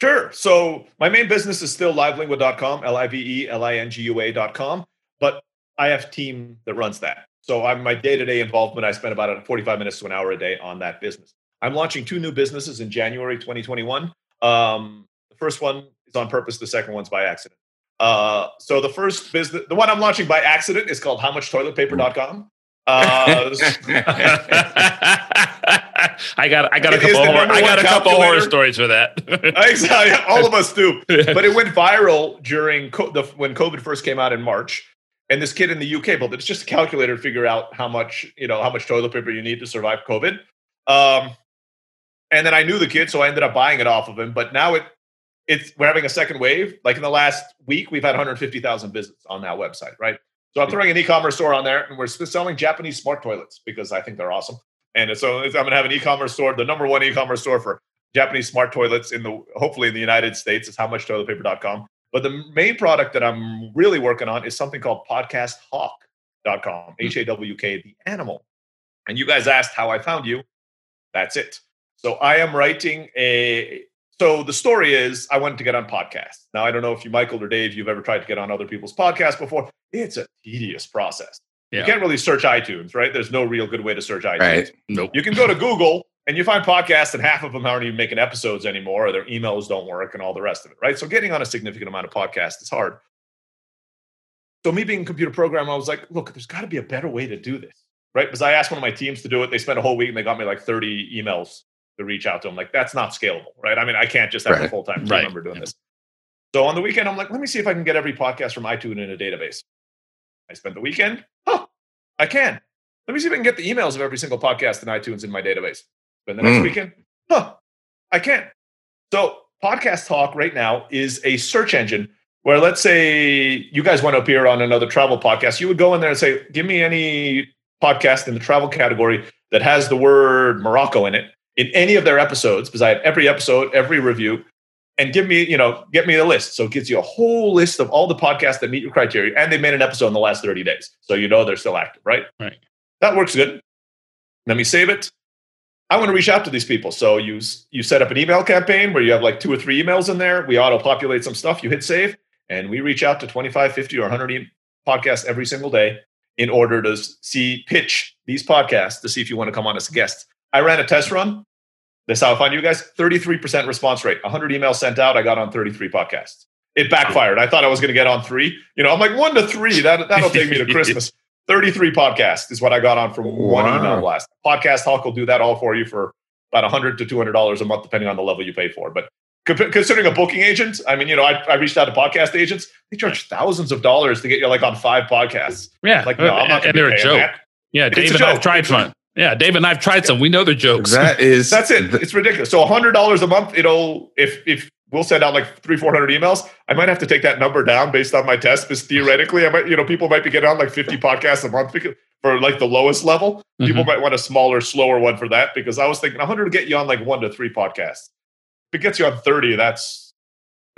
Sure. So my main business is still livelingua.com, L-I-V-E-L-I-N-G-U-A.com, but I have a team that runs that. So I'm my day-to-day involvement. I spend about 45 minutes to an hour a day on that business. I'm launching two new businesses in January 2021. Um, the first one is on purpose. The second one's by accident. Uh, so the first business, the one I'm launching by accident is called howmuchtoiletpaper.com. Uh, I got I got a couple horror, I got a couple horror stories for that. exactly, all of us do. But it went viral during co- the, when COVID first came out in March, and this kid in the UK built it. It's just a calculator to figure out how much you know how much toilet paper you need to survive COVID. Um, and then I knew the kid, so I ended up buying it off of him. But now it it's we're having a second wave. Like in the last week, we've had 150,000 visits on that website, right? So I'm throwing an e-commerce store on there, and we're selling Japanese smart toilets because I think they're awesome. And so I'm going to have an e-commerce store, the number one e-commerce store for Japanese smart toilets in the hopefully in the United States is how much howmuchtoiletpaper.com. But the main product that I'm really working on is something called podcasthawk.com, hmm. H A W K, the animal. And you guys asked how I found you. That's it. So I am writing a. So the story is I wanted to get on podcasts. Now I don't know if you, Michael or Dave, you've ever tried to get on other people's podcasts before. It's a tedious process. Yeah. You can't really search iTunes, right? There's no real good way to search iTunes. Right. Nope. You can go to Google and you find podcasts, and half of them aren't even making episodes anymore, or their emails don't work, and all the rest of it, right? So getting on a significant amount of podcasts is hard. So me being a computer programmer, I was like, look, there's got to be a better way to do this, right? Because I asked one of my teams to do it. They spent a whole week and they got me like 30 emails to reach out to them. Like that's not scalable, right? I mean, I can't just have right. a full time team right. member doing yeah. this. So on the weekend, I'm like, let me see if I can get every podcast from iTunes in a database. I spent the weekend. Huh, I can. Let me see if I can get the emails of every single podcast in iTunes in my database. Then the next mm. weekend, huh, I can't. So Podcast Hawk right now is a search engine where let's say you guys want to appear on another travel podcast, you would go in there and say, give me any podcast in the travel category that has the word Morocco in it in any of their episodes, because I have every episode, every review, and give me, you know, get me a list. So it gives you a whole list of all the podcasts that meet your criteria. And they made an episode in the last 30 days. So you know they're still active, right? Right. That works good. Let me save it. I want to reach out to these people. So you you set up an email campaign where you have like two or three emails in there. We auto populate some stuff. You hit save, and we reach out to 25, 50, or 100 podcasts every single day in order to see pitch these podcasts to see if you want to come on as a guest. I ran a test run. This how I find you guys. 33% response rate. 100 emails sent out. I got on 33 podcasts. It backfired. I thought I was going to get on three. You know, I'm like one to three. That that'll take me to Christmas. 33 podcasts is what I got on from one wow. email blast. Podcast Hawk will do that all for you for about 100 to $200 a month, depending on the level you pay for. But considering a booking agent, I mean, you know, I, I reached out to podcast agents. They charge thousands of dollars to get you like on five podcasts. Yeah. Like, no, I'm not and they're a joke. That. Yeah. Dave and I've tried fun. Yeah, David and I've tried some. We know they're jokes. That is that's it. It's ridiculous. So hundred dollars a month, it'll if if we'll send out like three, four hundred emails. I might have to take that number down based on my test, because theoretically, I might, you know, people might be getting on like fifty podcasts a month because, for like the lowest level. Mm-hmm. People might want a smaller, slower one for that because I was thinking 100 to get you on like one to three podcasts. If it gets you on 30, that's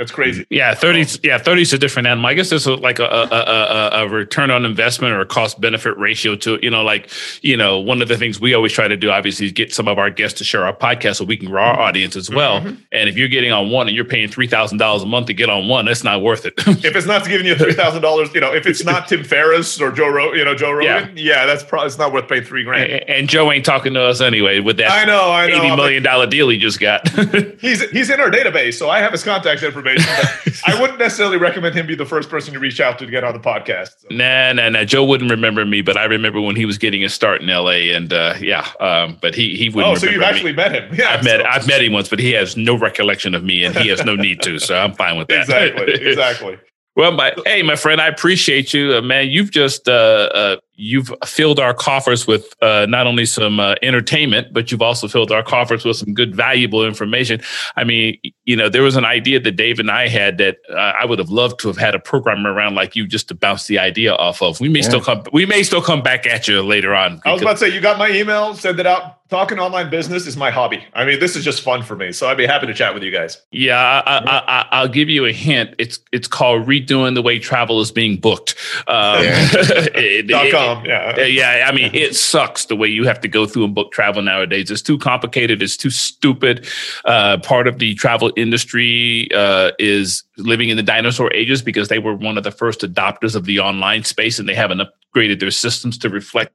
that's crazy. Yeah, 30. Yeah, 30 is a different animal. I guess there's a, like a, a, a, a, return on investment or a cost benefit ratio to it. You know, like, you know, one of the things we always try to do, obviously, is get some of our guests to share our podcast so we can grow our mm-hmm. audience as well. Mm-hmm. And if you're getting on one and you're paying $3,000 a month to get on one, that's not worth it. if it's not giving you $3,000, you know, if it's not Tim Ferriss or Joe, Ro- you know, Joe Rogan, yeah, yeah that's probably, it's not worth paying three grand. And, and, Joe ain't talking to us anyway with that I know, I know. $80 million deal he just got. he's, he's in our database, so I have his contact information. I wouldn't necessarily recommend him be the first person to reach out to to get on the podcast. So. Nah, nah, nah. Joe wouldn't remember me, but I remember when he was getting his start in L.A. And uh, yeah, um, but he he wouldn't. Oh, so you've actually met him? Yeah, I've met so. I've met him once, but he has no recollection of me, and he has no need to. So I'm fine with that. Exactly. Exactly. Well, my hey, my friend, I appreciate you, uh, man. You've just uh, uh, you've filled our coffers with uh, not only some uh, entertainment, but you've also filled our coffers with some good, valuable information. I mean, you know, there was an idea that Dave and I had that uh, I would have loved to have had a programmer around like you just to bounce the idea off of. We may yeah. still come, we may still come back at you later on. I was about to say, you got my email, send it out. Talking online business is my hobby. I mean, this is just fun for me, so I'd be happy to chat with you guys. Yeah, I, I, will give you a hint. It's it's called redoing the way travel is being booked. Um, yeah. it, Dot com. Yeah, yeah I mean, it sucks the way you have to go through and book travel nowadays. It's too complicated. It's too stupid. Uh, part of the travel industry uh, is living in the dinosaur ages because they were one of the first adopters of the online space and they haven't upgraded their systems to reflect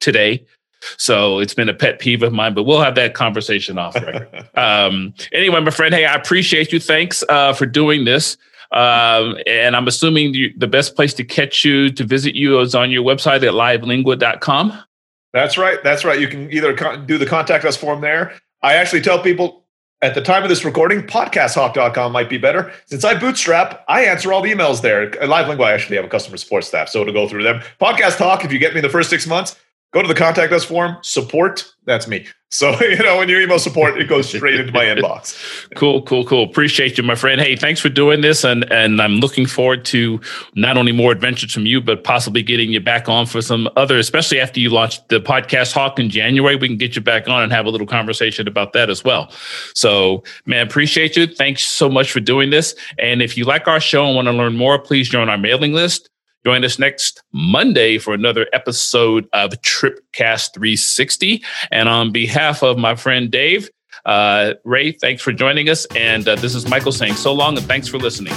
today. So it's been a pet peeve of mine, but we'll have that conversation off record. um, anyway, my friend, hey, I appreciate you. Thanks uh, for doing this. Um, and I'm assuming the best place to catch you, to visit you, is on your website at livelingua.com. That's right. That's right. You can either con- do the contact us form there. I actually tell people at the time of this recording, podcasthawk.com might be better. Since I bootstrap, I answer all the emails there. At LiveLingua, I actually have a customer support staff, so to go through them. Podcast Hawk, if you get me the first six months, go to the contact us form, support, that's me. So, you know, when you email support, it goes straight into my inbox. Cool, cool, cool. Appreciate you, my friend. Hey, thanks for doing this. And and I'm looking forward to not only more adventures from you, but possibly getting you back on for some other, especially after you launch the podcast Hawk in January. We can get you back on and have a little conversation about that as well. So, man, appreciate you. Thanks so much for doing this. And if you like our show and want to learn more, please join our mailing list. Join us next Monday for another episode of Tripcast 360. And on behalf of my friend Dave, uh, Ray, thanks for joining us. And uh, this is Michael saying so long and thanks for listening.